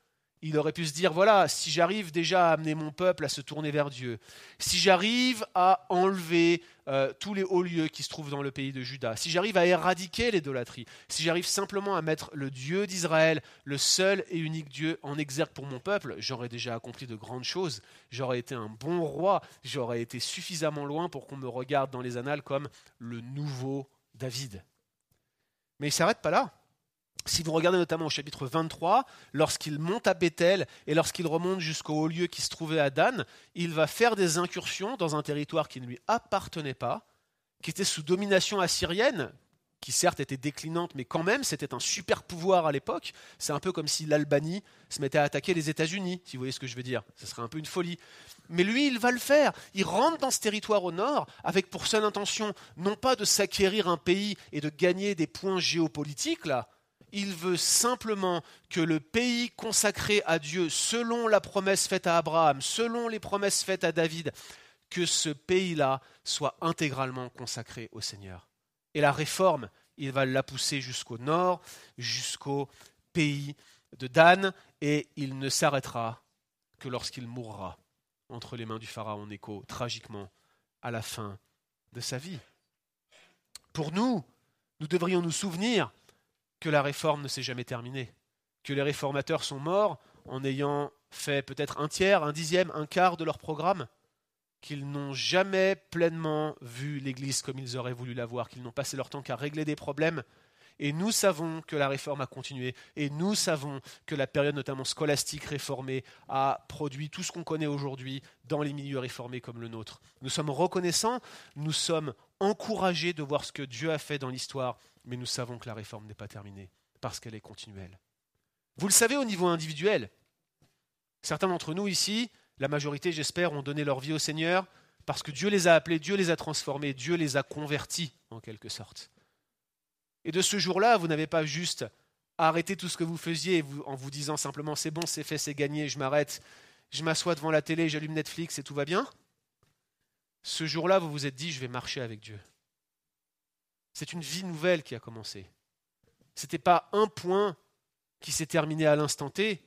Speaker 1: il aurait pu se dire, voilà, si j'arrive déjà à amener mon peuple à se tourner vers Dieu, si j'arrive à enlever euh, tous les hauts lieux qui se trouvent dans le pays de Juda, si j'arrive à éradiquer l'idolâtrie, si j'arrive simplement à mettre le Dieu d'Israël, le seul et unique Dieu, en exergue pour mon peuple, j'aurais déjà accompli de grandes choses, j'aurais été un bon roi, j'aurais été suffisamment loin pour qu'on me regarde dans les annales comme le nouveau David. Mais il ne s'arrête pas là. Si vous regardez notamment au chapitre 23, lorsqu'il monte à Bethel et lorsqu'il remonte jusqu'au haut lieu qui se trouvait à Dan, il va faire des incursions dans un territoire qui ne lui appartenait pas, qui était sous domination assyrienne, qui certes était déclinante, mais quand même c'était un super pouvoir à l'époque. C'est un peu comme si l'Albanie se mettait à attaquer les États-Unis, si vous voyez ce que je veux dire. Ce serait un peu une folie. Mais lui, il va le faire. Il rentre dans ce territoire au nord avec pour seule intention non pas de s'acquérir un pays et de gagner des points géopolitiques, là, il veut simplement que le pays consacré à Dieu, selon la promesse faite à Abraham, selon les promesses faites à David, que ce pays-là soit intégralement consacré au Seigneur. Et la réforme, il va la pousser jusqu'au nord, jusqu'au pays de Dan, et il ne s'arrêtera que lorsqu'il mourra entre les mains du Pharaon Néco, tragiquement, à la fin de sa vie. Pour nous, nous devrions nous souvenir que la réforme ne s'est jamais terminée, que les réformateurs sont morts en ayant fait peut-être un tiers, un dixième, un quart de leur programme, qu'ils n'ont jamais pleinement vu l'Église comme ils auraient voulu la voir, qu'ils n'ont passé leur temps qu'à régler des problèmes. Et nous savons que la réforme a continué, et nous savons que la période notamment scolastique réformée a produit tout ce qu'on connaît aujourd'hui dans les milieux réformés comme le nôtre. Nous sommes reconnaissants, nous sommes encouragés de voir ce que Dieu a fait dans l'histoire, mais nous savons que la réforme n'est pas terminée, parce qu'elle est continuelle. Vous le savez au niveau individuel. Certains d'entre nous ici, la majorité j'espère, ont donné leur vie au Seigneur, parce que Dieu les a appelés, Dieu les a transformés, Dieu les a convertis, en quelque sorte. Et de ce jour-là, vous n'avez pas juste arrêté tout ce que vous faisiez en vous disant simplement c'est bon, c'est fait, c'est gagné, je m'arrête, je m'assois devant la télé, j'allume Netflix et tout va bien. Ce jour-là, vous vous êtes dit je vais marcher avec Dieu. C'est une vie nouvelle qui a commencé. Ce n'était pas un point qui s'est terminé à l'instant T.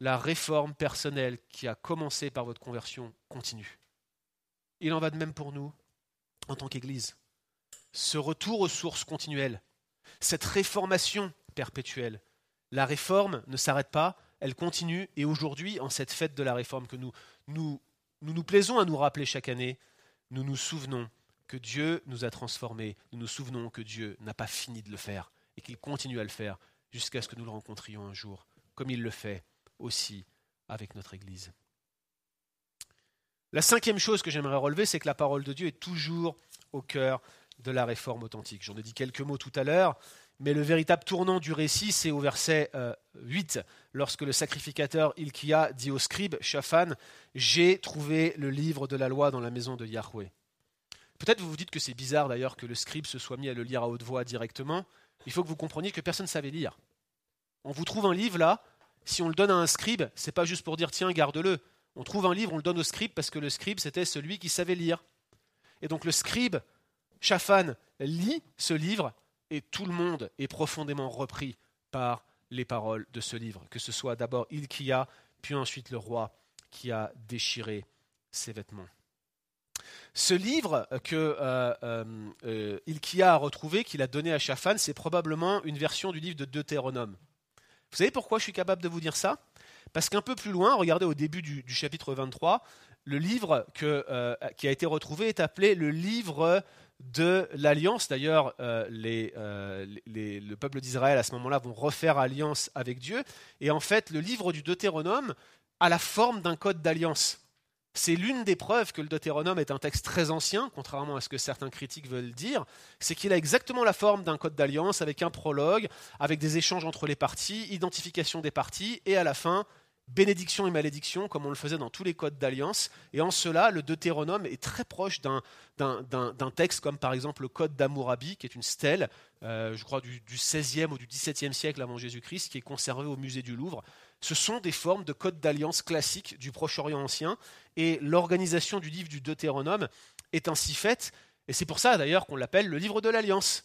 Speaker 1: La réforme personnelle qui a commencé par votre conversion continue. Il en va de même pour nous en tant qu'Église. Ce retour aux sources continuelles, cette réformation perpétuelle. La réforme ne s'arrête pas, elle continue, et aujourd'hui, en cette fête de la réforme que nous nous, nous, nous plaisons à nous rappeler chaque année, nous nous souvenons que Dieu nous a transformés, nous nous souvenons que Dieu n'a pas fini de le faire et qu'il continue à le faire jusqu'à ce que nous le rencontrions un jour, comme il le fait aussi avec notre Église. La cinquième chose que j'aimerais relever, c'est que la parole de Dieu est toujours au cœur de la réforme authentique. J'en ai dit quelques mots tout à l'heure, mais le véritable tournant du récit, c'est au verset 8, euh, lorsque le sacrificateur Ilkia dit au scribe Shaphan J'ai trouvé le livre de la loi dans la maison de Yahweh. Peut-être vous vous dites que c'est bizarre d'ailleurs que le scribe se soit mis à le lire à haute voix directement. Il faut que vous compreniez que personne ne savait lire. On vous trouve un livre là, si on le donne à un scribe, c'est pas juste pour dire tiens, garde-le. On trouve un livre, on le donne au scribe parce que le scribe c'était celui qui savait lire. Et donc le scribe, Shaphan, lit ce livre et tout le monde est profondément repris par les paroles de ce livre, que ce soit d'abord Ilkia, puis ensuite le roi qui a déchiré ses vêtements. Ce livre que euh, euh, euh, Ilkia a retrouvé, qu'il a donné à Shaphan, c'est probablement une version du livre de Deutéronome. Vous savez pourquoi je suis capable de vous dire ça? Parce qu'un peu plus loin, regardez au début du, chapitre 23, le livre qui a été retrouvé est appelé le livre de l'alliance. D'ailleurs, le peuple d'Israël à ce moment-là vont refaire alliance avec Dieu. Et en fait, le livre du Deutéronome a la forme d'un code d'alliance. C'est l'une des preuves que le Deutéronome est un texte très ancien, contrairement à ce que certains critiques veulent dire, c'est qu'il a exactement la forme d'un code d'alliance avec un prologue, avec des échanges entre les parties, identification des parties, et à la fin, bénédiction et malédiction, comme on le faisait dans tous les codes d'alliance. Et en cela, le Deutéronome est très proche d'un texte comme par exemple le code d'Amourabi, qui est une stèle, euh, je crois du, du, 16e ou du 17e siècle avant Jésus-Christ, qui est conservée au musée du Louvre. Ce sont des formes de codes d'alliance classiques du Proche-Orient ancien, et l'organisation du livre du Deutéronome est ainsi faite, et c'est pour ça d'ailleurs qu'on l'appelle le livre de l'Alliance.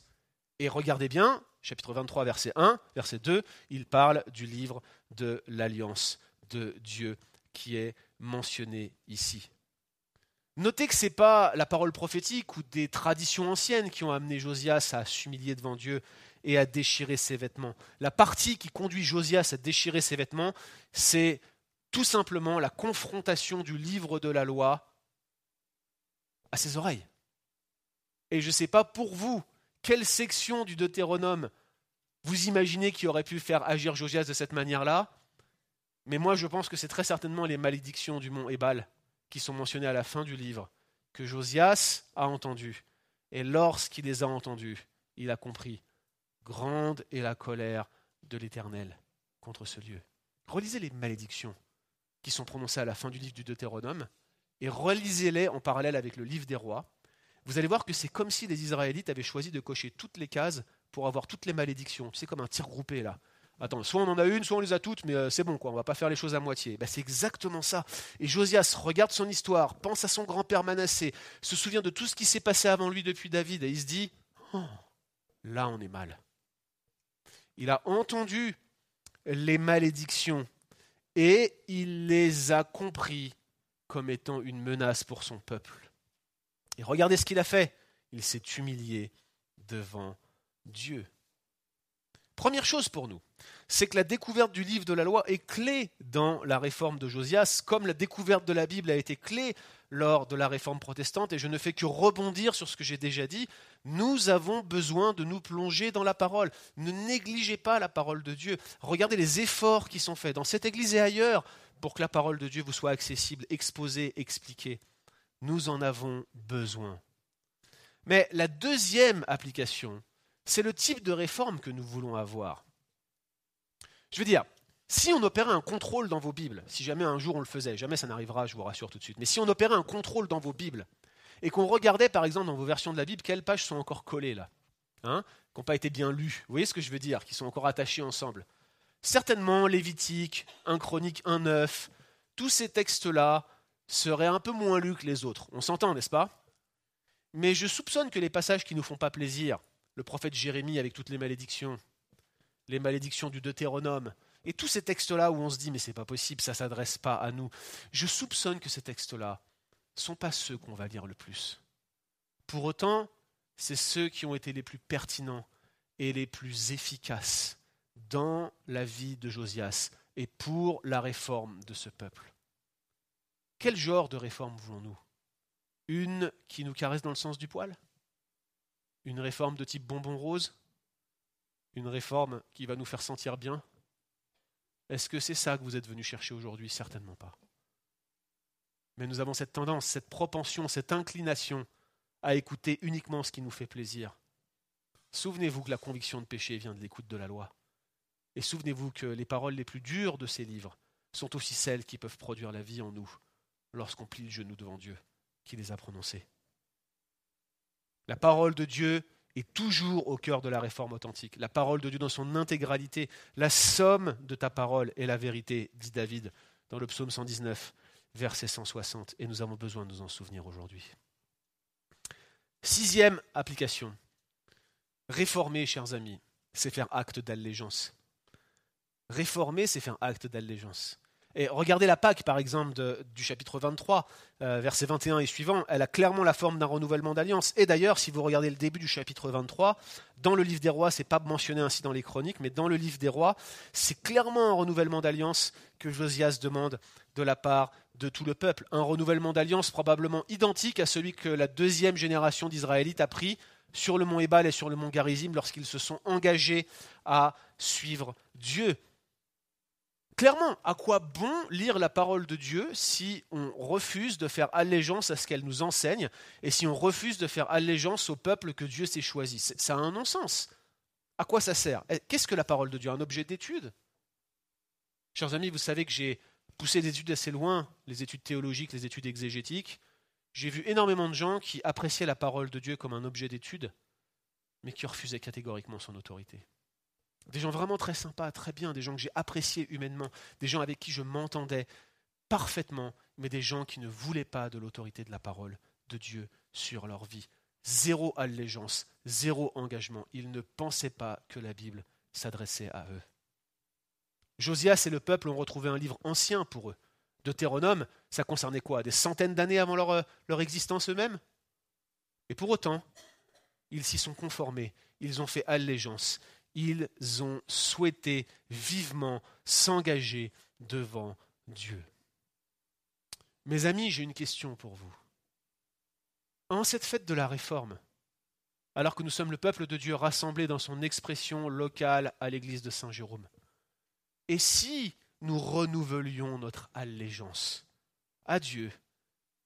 Speaker 1: Et regardez bien, chapitre 23, verset 1, verset 2, il parle du livre de l'Alliance de Dieu qui est mentionné ici. Notez que ce n'est pas la parole prophétique ou des traditions anciennes qui ont amené Josias à s'humilier devant Dieu et à déchirer ses vêtements. La partie qui conduit Josias à déchirer ses vêtements, c'est tout simplement la confrontation du livre de la loi à ses oreilles. Et je ne sais pas pour vous, quelle section du Deutéronome vous imaginez qui aurait pu faire agir Josias de cette manière-là mais moi, je pense que c'est très certainement les malédictions du mont Ébal qui sont mentionnées à la fin du livre, que Josias a entendues. Et lorsqu'il les a entendues, il a compris. Grande est la colère de l'Éternel contre ce lieu. Relisez les malédictions qui sont prononcées à la fin du livre du Deutéronome et relisez-les en parallèle avec le livre des rois. Vous allez voir que c'est comme si les Israélites avaient choisi de cocher toutes les cases pour avoir toutes les malédictions. C'est comme un tir groupé là. Attends, soit on en a une, soit on les a toutes, mais euh, c'est bon, quoi, on va pas faire les choses à moitié. Ben, c'est exactement ça. Et Josias regarde son histoire, pense à son grand-père Manassé, se souvient de tout ce qui s'est passé avant lui depuis David, et il se dit oh, là on est mal. Il a entendu les malédictions et il les a compris comme étant une menace pour son peuple. Et regardez ce qu'il a fait. Il s'est humilié devant Dieu. Première chose pour nous, c'est que la découverte du livre de la loi est clé dans la réforme de Josias, comme la découverte de la Bible a été clé lors de la réforme protestante, et je ne fais que rebondir sur ce que j'ai déjà dit, nous avons besoin de nous plonger dans la parole. Ne négligez pas la parole de Dieu. Regardez les efforts qui sont faits dans cette église et ailleurs pour que la parole de Dieu vous soit accessible, exposée, expliquée. Nous en avons besoin. Mais la deuxième application, c'est le type de réforme que nous voulons avoir. Je veux dire, si on opérait un contrôle dans vos Bibles, si jamais un jour on le faisait, jamais ça n'arrivera, je vous rassure tout de suite, mais si on opérait un contrôle dans vos Bibles et qu'on regardait par exemple dans vos versions de la Bible quelles pages sont encore collées là, hein, qui n'ont pas été bien lues, vous voyez ce que je veux dire, qui sont encore attachées ensemble. Certainement Lévitique, 1 Chronique 1 9, tous ces textes-là seraient un peu moins lus que les autres. On s'entend, n'est-ce pas? Mais je soupçonne que les passages qui ne nous font pas plaisir, le prophète Jérémie avec toutes les malédictions, les malédictions du Deutéronome, et tous ces textes-là où on se dit mais c'est pas possible, ça s'adresse pas à nous. Je soupçonne que ces textes-là sont pas ceux qu'on va lire le plus. Pour autant, c'est ceux qui ont été les plus pertinents et les plus efficaces dans la vie de Josias et pour la réforme de ce peuple. Quel genre de réforme voulons-nous? Une qui nous caresse dans le sens du poil? Une réforme de type bonbon rose? Une réforme qui va nous faire sentir bien? Est-ce que c'est ça que vous êtes venu chercher aujourd'hui? Certainement pas. Mais nous avons cette tendance, cette propension, cette inclination à écouter uniquement ce qui nous fait plaisir. Souvenez-vous que la conviction de péché vient de l'écoute de la loi. Et souvenez-vous que les paroles les plus dures de ces livres sont aussi celles qui peuvent produire la vie en nous lorsqu'on plie le genou devant Dieu qui les a prononcées. La parole de Dieu est toujours au cœur de la réforme authentique. La parole de Dieu dans son intégralité, la somme de ta parole est la vérité, dit David dans le psaume 119, verset 160. Et nous avons besoin de nous en souvenir aujourd'hui. Sixième application. Réformer, chers amis, c'est faire acte d'allégeance. Réformer, c'est faire acte d'allégeance. Regardez la Pâque, par exemple, du chapitre 23, euh, verset 21 et suivant, elle a clairement la forme d'un renouvellement d'alliance. Et d'ailleurs, si vous regardez le début du chapitre 23, dans le livre des rois, c'est pas mentionné ainsi dans les chroniques, mais dans le livre des rois, c'est clairement un renouvellement d'alliance que Josias demande de la part de tout le peuple. Un renouvellement d'alliance probablement identique à celui que la deuxième génération d'Israélites a pris sur le mont Ebal et sur le mont Garizim lorsqu'ils se sont engagés à suivre Dieu. Clairement, à quoi bon lire la parole de Dieu si on refuse de faire allégeance à ce qu'elle nous enseigne et si on refuse de faire allégeance au peuple que Dieu s'est choisi? Ça a un non-sens. À quoi ça sert? Eh, Qu'est-ce que la parole de Dieu? Un objet d'étude? Chers amis, vous savez que j'ai poussé des études assez loin, les études théologiques, les études exégétiques. J'ai vu énormément de gens qui appréciaient la parole de Dieu comme un objet d'étude, mais qui refusaient catégoriquement son autorité. Des gens vraiment très sympas, très bien, des gens que j'ai appréciés humainement, des gens avec qui je m'entendais parfaitement, mais des gens qui ne voulaient pas de l'autorité de la parole de Dieu sur leur vie. Zéro allégeance, zéro engagement. Ils ne pensaient pas que la Bible s'adressait à eux. Josias et le peuple ont retrouvé un livre ancien pour eux. Deutéronome, ça concernait quoi? Des centaines d'années avant leur, euh, leur existence eux-mêmes? Et pour autant, ils s'y sont conformés, ils ont fait allégeance, ils ont souhaité vivement s'engager devant Dieu. Mes amis, j'ai une question pour vous. En cette fête de la réforme, alors que nous sommes le peuple de Dieu rassemblé dans son expression locale à l'église de Saint-Jérôme, et si nous renouvelions notre allégeance à Dieu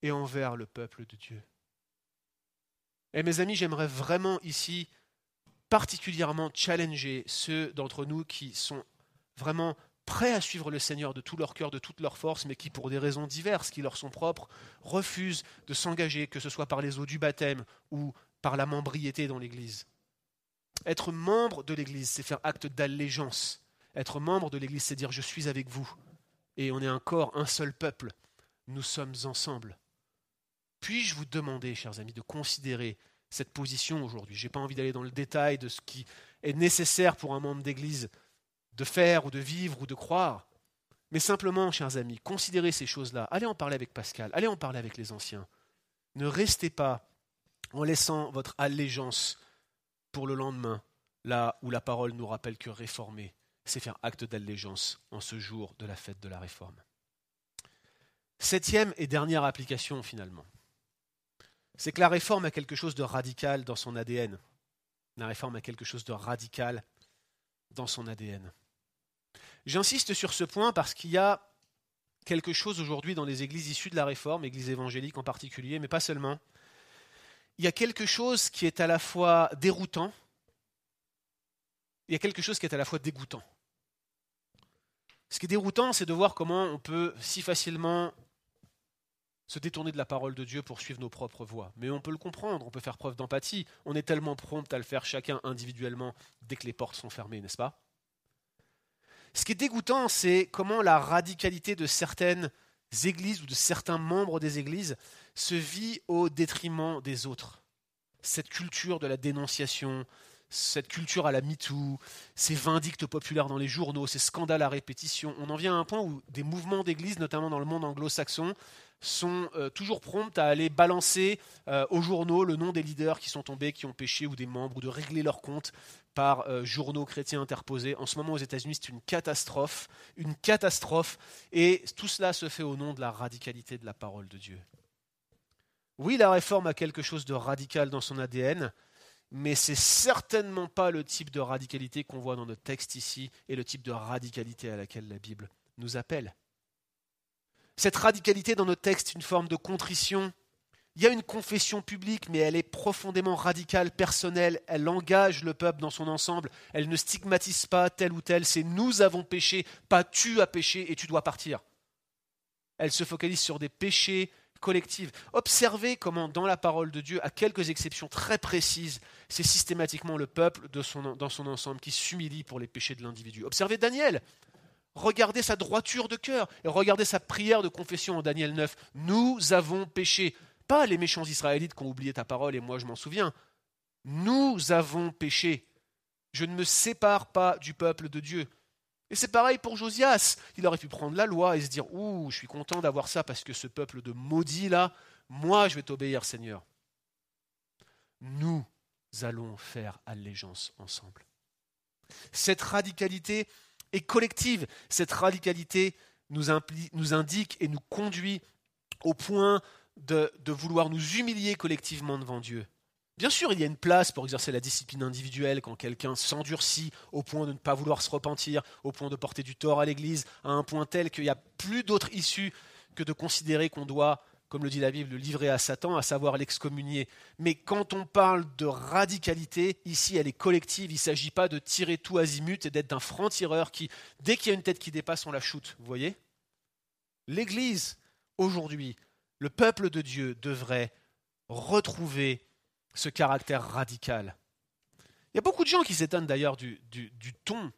Speaker 1: et envers le peuple de Dieu? Et eh, mes amis, j'aimerais vraiment ici particulièrement challenger ceux d'entre nous qui sont vraiment prêts à suivre le Seigneur de tout leur cœur, de toute leur force, mais qui, pour des raisons diverses qui leur sont propres, refusent de s'engager, que ce soit par les eaux du baptême ou par la membriété dans l'Église. Être membre de l'Église, c'est faire acte d'allégeance. Être membre de l'Église, c'est dire je suis avec vous. Et on est un corps, un seul peuple. Nous sommes ensemble. Puis-je vous demander, chers amis, de considérer cette position aujourd'hui. Je n'ai pas envie d'aller dans le détail de ce qui est nécessaire pour un membre d'Église de faire ou de vivre ou de croire. Mais simplement, chers amis, considérez ces choses-là. Allez en parler avec Pascal, allez en parler avec les anciens. Ne restez pas en laissant votre allégeance pour le lendemain, là où la parole nous rappelle que réformer, c'est faire acte d'allégeance en ce jour de la fête de la réforme. Septième et dernière application finalement c'est que la réforme a quelque chose de radical dans son ADN. La réforme a quelque chose de radical dans son ADN. J'insiste sur ce point parce qu'il y a quelque chose aujourd'hui dans les églises issues de la réforme, églises évangéliques en particulier, mais pas seulement. Il y a quelque chose qui est à la fois déroutant, il y a quelque chose qui est à la fois dégoûtant. Ce qui est déroutant, c'est de voir comment on peut si facilement se détourner de la parole de Dieu pour suivre nos propres voies. Mais on peut le comprendre, on peut faire preuve d'empathie. On est tellement prompt à le faire chacun individuellement dès que les portes sont fermées, n'est-ce pas? Ce qui est dégoûtant, c'est comment la radicalité de certaines églises ou de certains membres des églises se vit au détriment des autres. Cette culture de la dénonciation, cette culture à la MeToo, ces vindictes populaires dans les journaux, ces scandales à répétition, on en vient à un point où des mouvements d'église, notamment dans le monde anglo-saxon, sont euh, toujours promptes à aller balancer euh, aux journaux le nom des leaders qui sont tombés, qui ont péché, ou des membres, ou de régler leurs comptes par euh, journaux chrétiens interposés. En ce moment, aux États-Unis, c'est une catastrophe, une catastrophe, et tout cela se fait au nom de la radicalité de la parole de Dieu. Oui, la réforme a quelque chose de radical dans son ADN, mais c'est certainement pas le type de radicalité qu'on voit dans notre texte ici, et le type de radicalité à laquelle la Bible nous appelle. Cette radicalité dans nos textes, une forme de contrition. Il y a une confession publique, mais elle est profondément radicale, personnelle. Elle engage le peuple dans son ensemble. Elle ne stigmatise pas tel ou tel. C'est nous avons péché, pas tu as péché et tu dois partir. Elle se focalise sur des péchés collectifs. Observez comment, dans la parole de Dieu, à quelques exceptions très précises, c'est systématiquement le peuple dans son ensemble qui s'humilie pour les péchés de l'individu. Observez Daniel. Regardez sa droiture de cœur et regardez sa prière de confession en Daniel 9. Nous avons péché. Pas les méchants Israélites qui ont oublié ta parole et moi je m'en souviens. Nous avons péché. Je ne me sépare pas du peuple de Dieu. Et c'est pareil pour Josias. Il aurait pu prendre la loi et se dire Ouh, je suis content d'avoir ça parce que ce peuple de maudits là, moi je vais t'obéir, Seigneur. Nous allons faire allégeance ensemble. Cette radicalité et collective. Cette radicalité nous, indique et nous conduit au point de, de vouloir nous humilier collectivement devant Dieu. Bien sûr, il y a une place pour exercer la discipline individuelle quand quelqu'un s'endurcit au point de ne pas vouloir se repentir, au point de porter du tort à l'Église, à un point tel qu'il n'y a plus d'autre issue que de considérer qu'on doit, comme le dit la Bible, le livrer à Satan, à savoir l'excommunier. Mais quand on parle de radicalité, ici elle est collective, il ne s'agit pas de tirer tout azimut et d'être d'un franc-tireur qui, dès qu'il y a une tête qui dépasse, on la shoot. Vous voyez? L'Église, aujourd'hui, le peuple de Dieu devrait retrouver ce caractère radical. Il y a beaucoup de gens qui s'étonnent d'ailleurs du, ton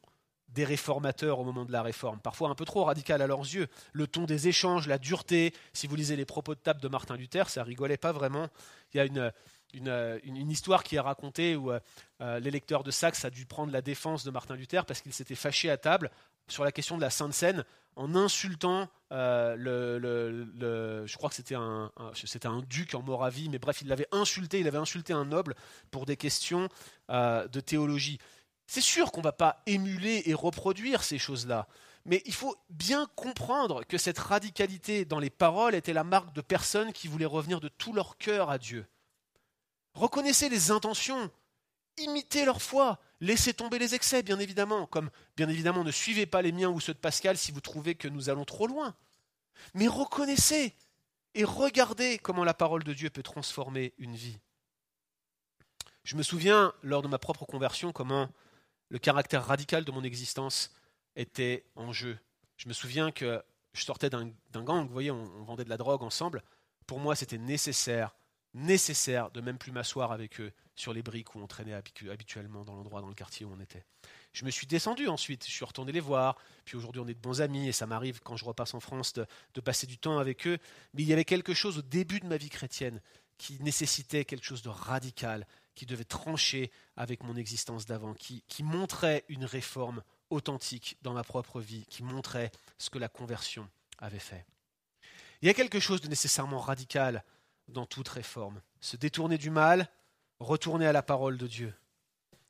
Speaker 1: des réformateurs au moment de la réforme, parfois un peu trop radical à leurs yeux. Le ton des échanges, la dureté. Si vous lisez les propos de table de Martin Luther, ça rigolait pas vraiment. Il y a une, une, histoire qui est racontée où euh, l'électeur de Saxe a dû prendre la défense de Martin Luther parce qu'il s'était fâché à table sur la question de la Sainte Seine en insultant euh, le, je crois que c'était un, c'était un duc en Moravie, mais bref, il l'avait insulté, il avait insulté un noble pour des questions euh, de théologie. C'est sûr qu'on ne va pas émuler et reproduire ces choses-là, mais il faut bien comprendre que cette radicalité dans les paroles était la marque de personnes qui voulaient revenir de tout leur cœur à Dieu. Reconnaissez les intentions, imitez leur foi, laissez tomber les excès, bien évidemment, comme bien évidemment ne suivez pas les miens ou ceux de Pascal si vous trouvez que nous allons trop loin. Mais reconnaissez et regardez comment la parole de Dieu peut transformer une vie. Je me souviens, lors de ma propre conversion, comment le caractère radical de mon existence était en jeu. Je me souviens que je sortais d'un gang, vous voyez, on vendait de la drogue ensemble. Pour moi, c'était nécessaire nécessaire de même plus m'asseoir avec eux sur les briques où on traînait habituellement dans l'endroit, dans le quartier où on était. Je me suis descendu ensuite, je suis retourné les voir, puis aujourd'hui on est de bons amis et ça m'arrive quand je repasse en France de, passer du temps avec eux. Mais il y avait quelque chose au début de ma vie chrétienne qui nécessitait quelque chose de radical, qui devait trancher avec mon existence d'avant, qui, montrait une réforme authentique dans ma propre vie, qui montrait ce que la conversion avait fait. Il y a quelque chose de nécessairement radical dans toute réforme. Se détourner du mal, retourner à la parole de Dieu.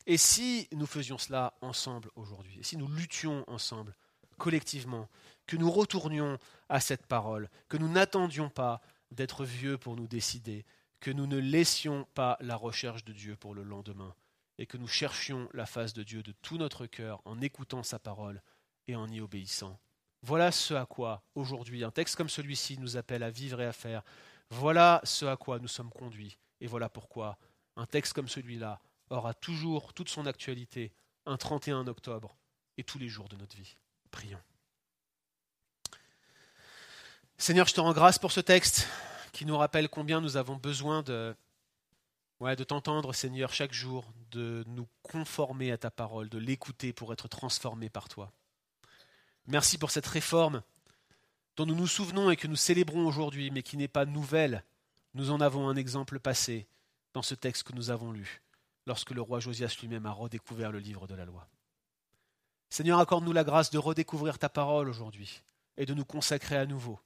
Speaker 1: Et si nous faisions cela ensemble aujourd'hui, et si nous luttions ensemble, collectivement, que nous retournions à cette parole, que nous n'attendions pas d'être vieux pour nous décider, que nous ne laissions pas la recherche de Dieu pour le lendemain, et que nous cherchions la face de Dieu de tout notre cœur en écoutant sa parole et en y obéissant. Voilà ce à quoi aujourd'hui un texte comme celui-ci nous appelle à vivre et à faire. Voilà ce à quoi nous sommes conduits, et voilà pourquoi un texte comme celui-là aura toujours toute son actualité un 31 octobre et tous les jours de notre vie. Prions. Seigneur, je te rends grâce pour ce texte nous rappelle combien nous avons besoin de, ouais, de t'entendre, Seigneur, chaque jour, de nous conformer à ta parole, de l'écouter pour être transformés par toi. Merci pour cette réforme dont nous nous souvenons et que nous célébrons aujourd'hui, mais qui n'est pas nouvelle, nous en avons un exemple passé dans ce texte que nous avons lu, lorsque le roi Josias lui-même a redécouvert le livre de la loi. Seigneur, accorde-nous la grâce de redécouvrir ta parole aujourd'hui et de nous consacrer à nouveau,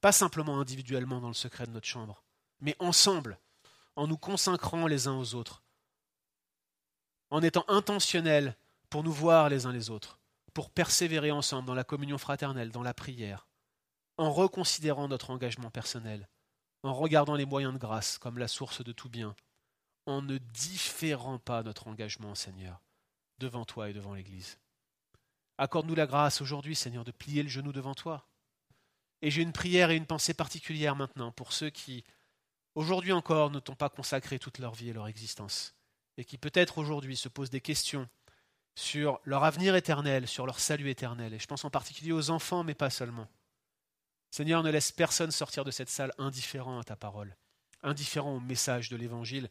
Speaker 1: pas simplement individuellement dans le secret de notre chambre, mais ensemble, en nous consacrant les uns aux autres, en étant intentionnels pour nous voir les uns les autres, pour persévérer ensemble dans la communion fraternelle, dans la prière, en reconsidérant notre engagement personnel, en regardant les moyens de grâce comme la source de tout bien, en ne différant pas notre engagement, Seigneur, devant toi et devant l'Église. Accorde-nous la grâce aujourd'hui, Seigneur, de plier le genou devant toi. Et j'ai une prière et une pensée particulière maintenant pour ceux qui, aujourd'hui encore, ne t'ont pas consacré toute leur vie et leur existence, et qui peut-être aujourd'hui se posent des questions sur leur avenir éternel, sur leur salut éternel. Et je pense en particulier aux enfants, mais pas seulement. Seigneur, ne laisse personne sortir de cette salle indifférent à ta parole, indifférent au message de l'Évangile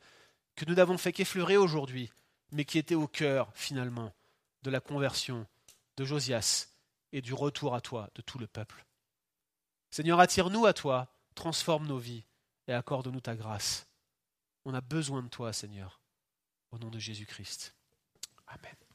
Speaker 1: que nous n'avons fait qu'effleurer aujourd'hui, mais qui était au cœur, finalement, de la conversion de Josias et du retour à toi de tout le peuple. Seigneur, attire-nous à toi, transforme nos vies et accorde-nous ta grâce. On a besoin de toi, Seigneur, au nom de Jésus-Christ. Amen.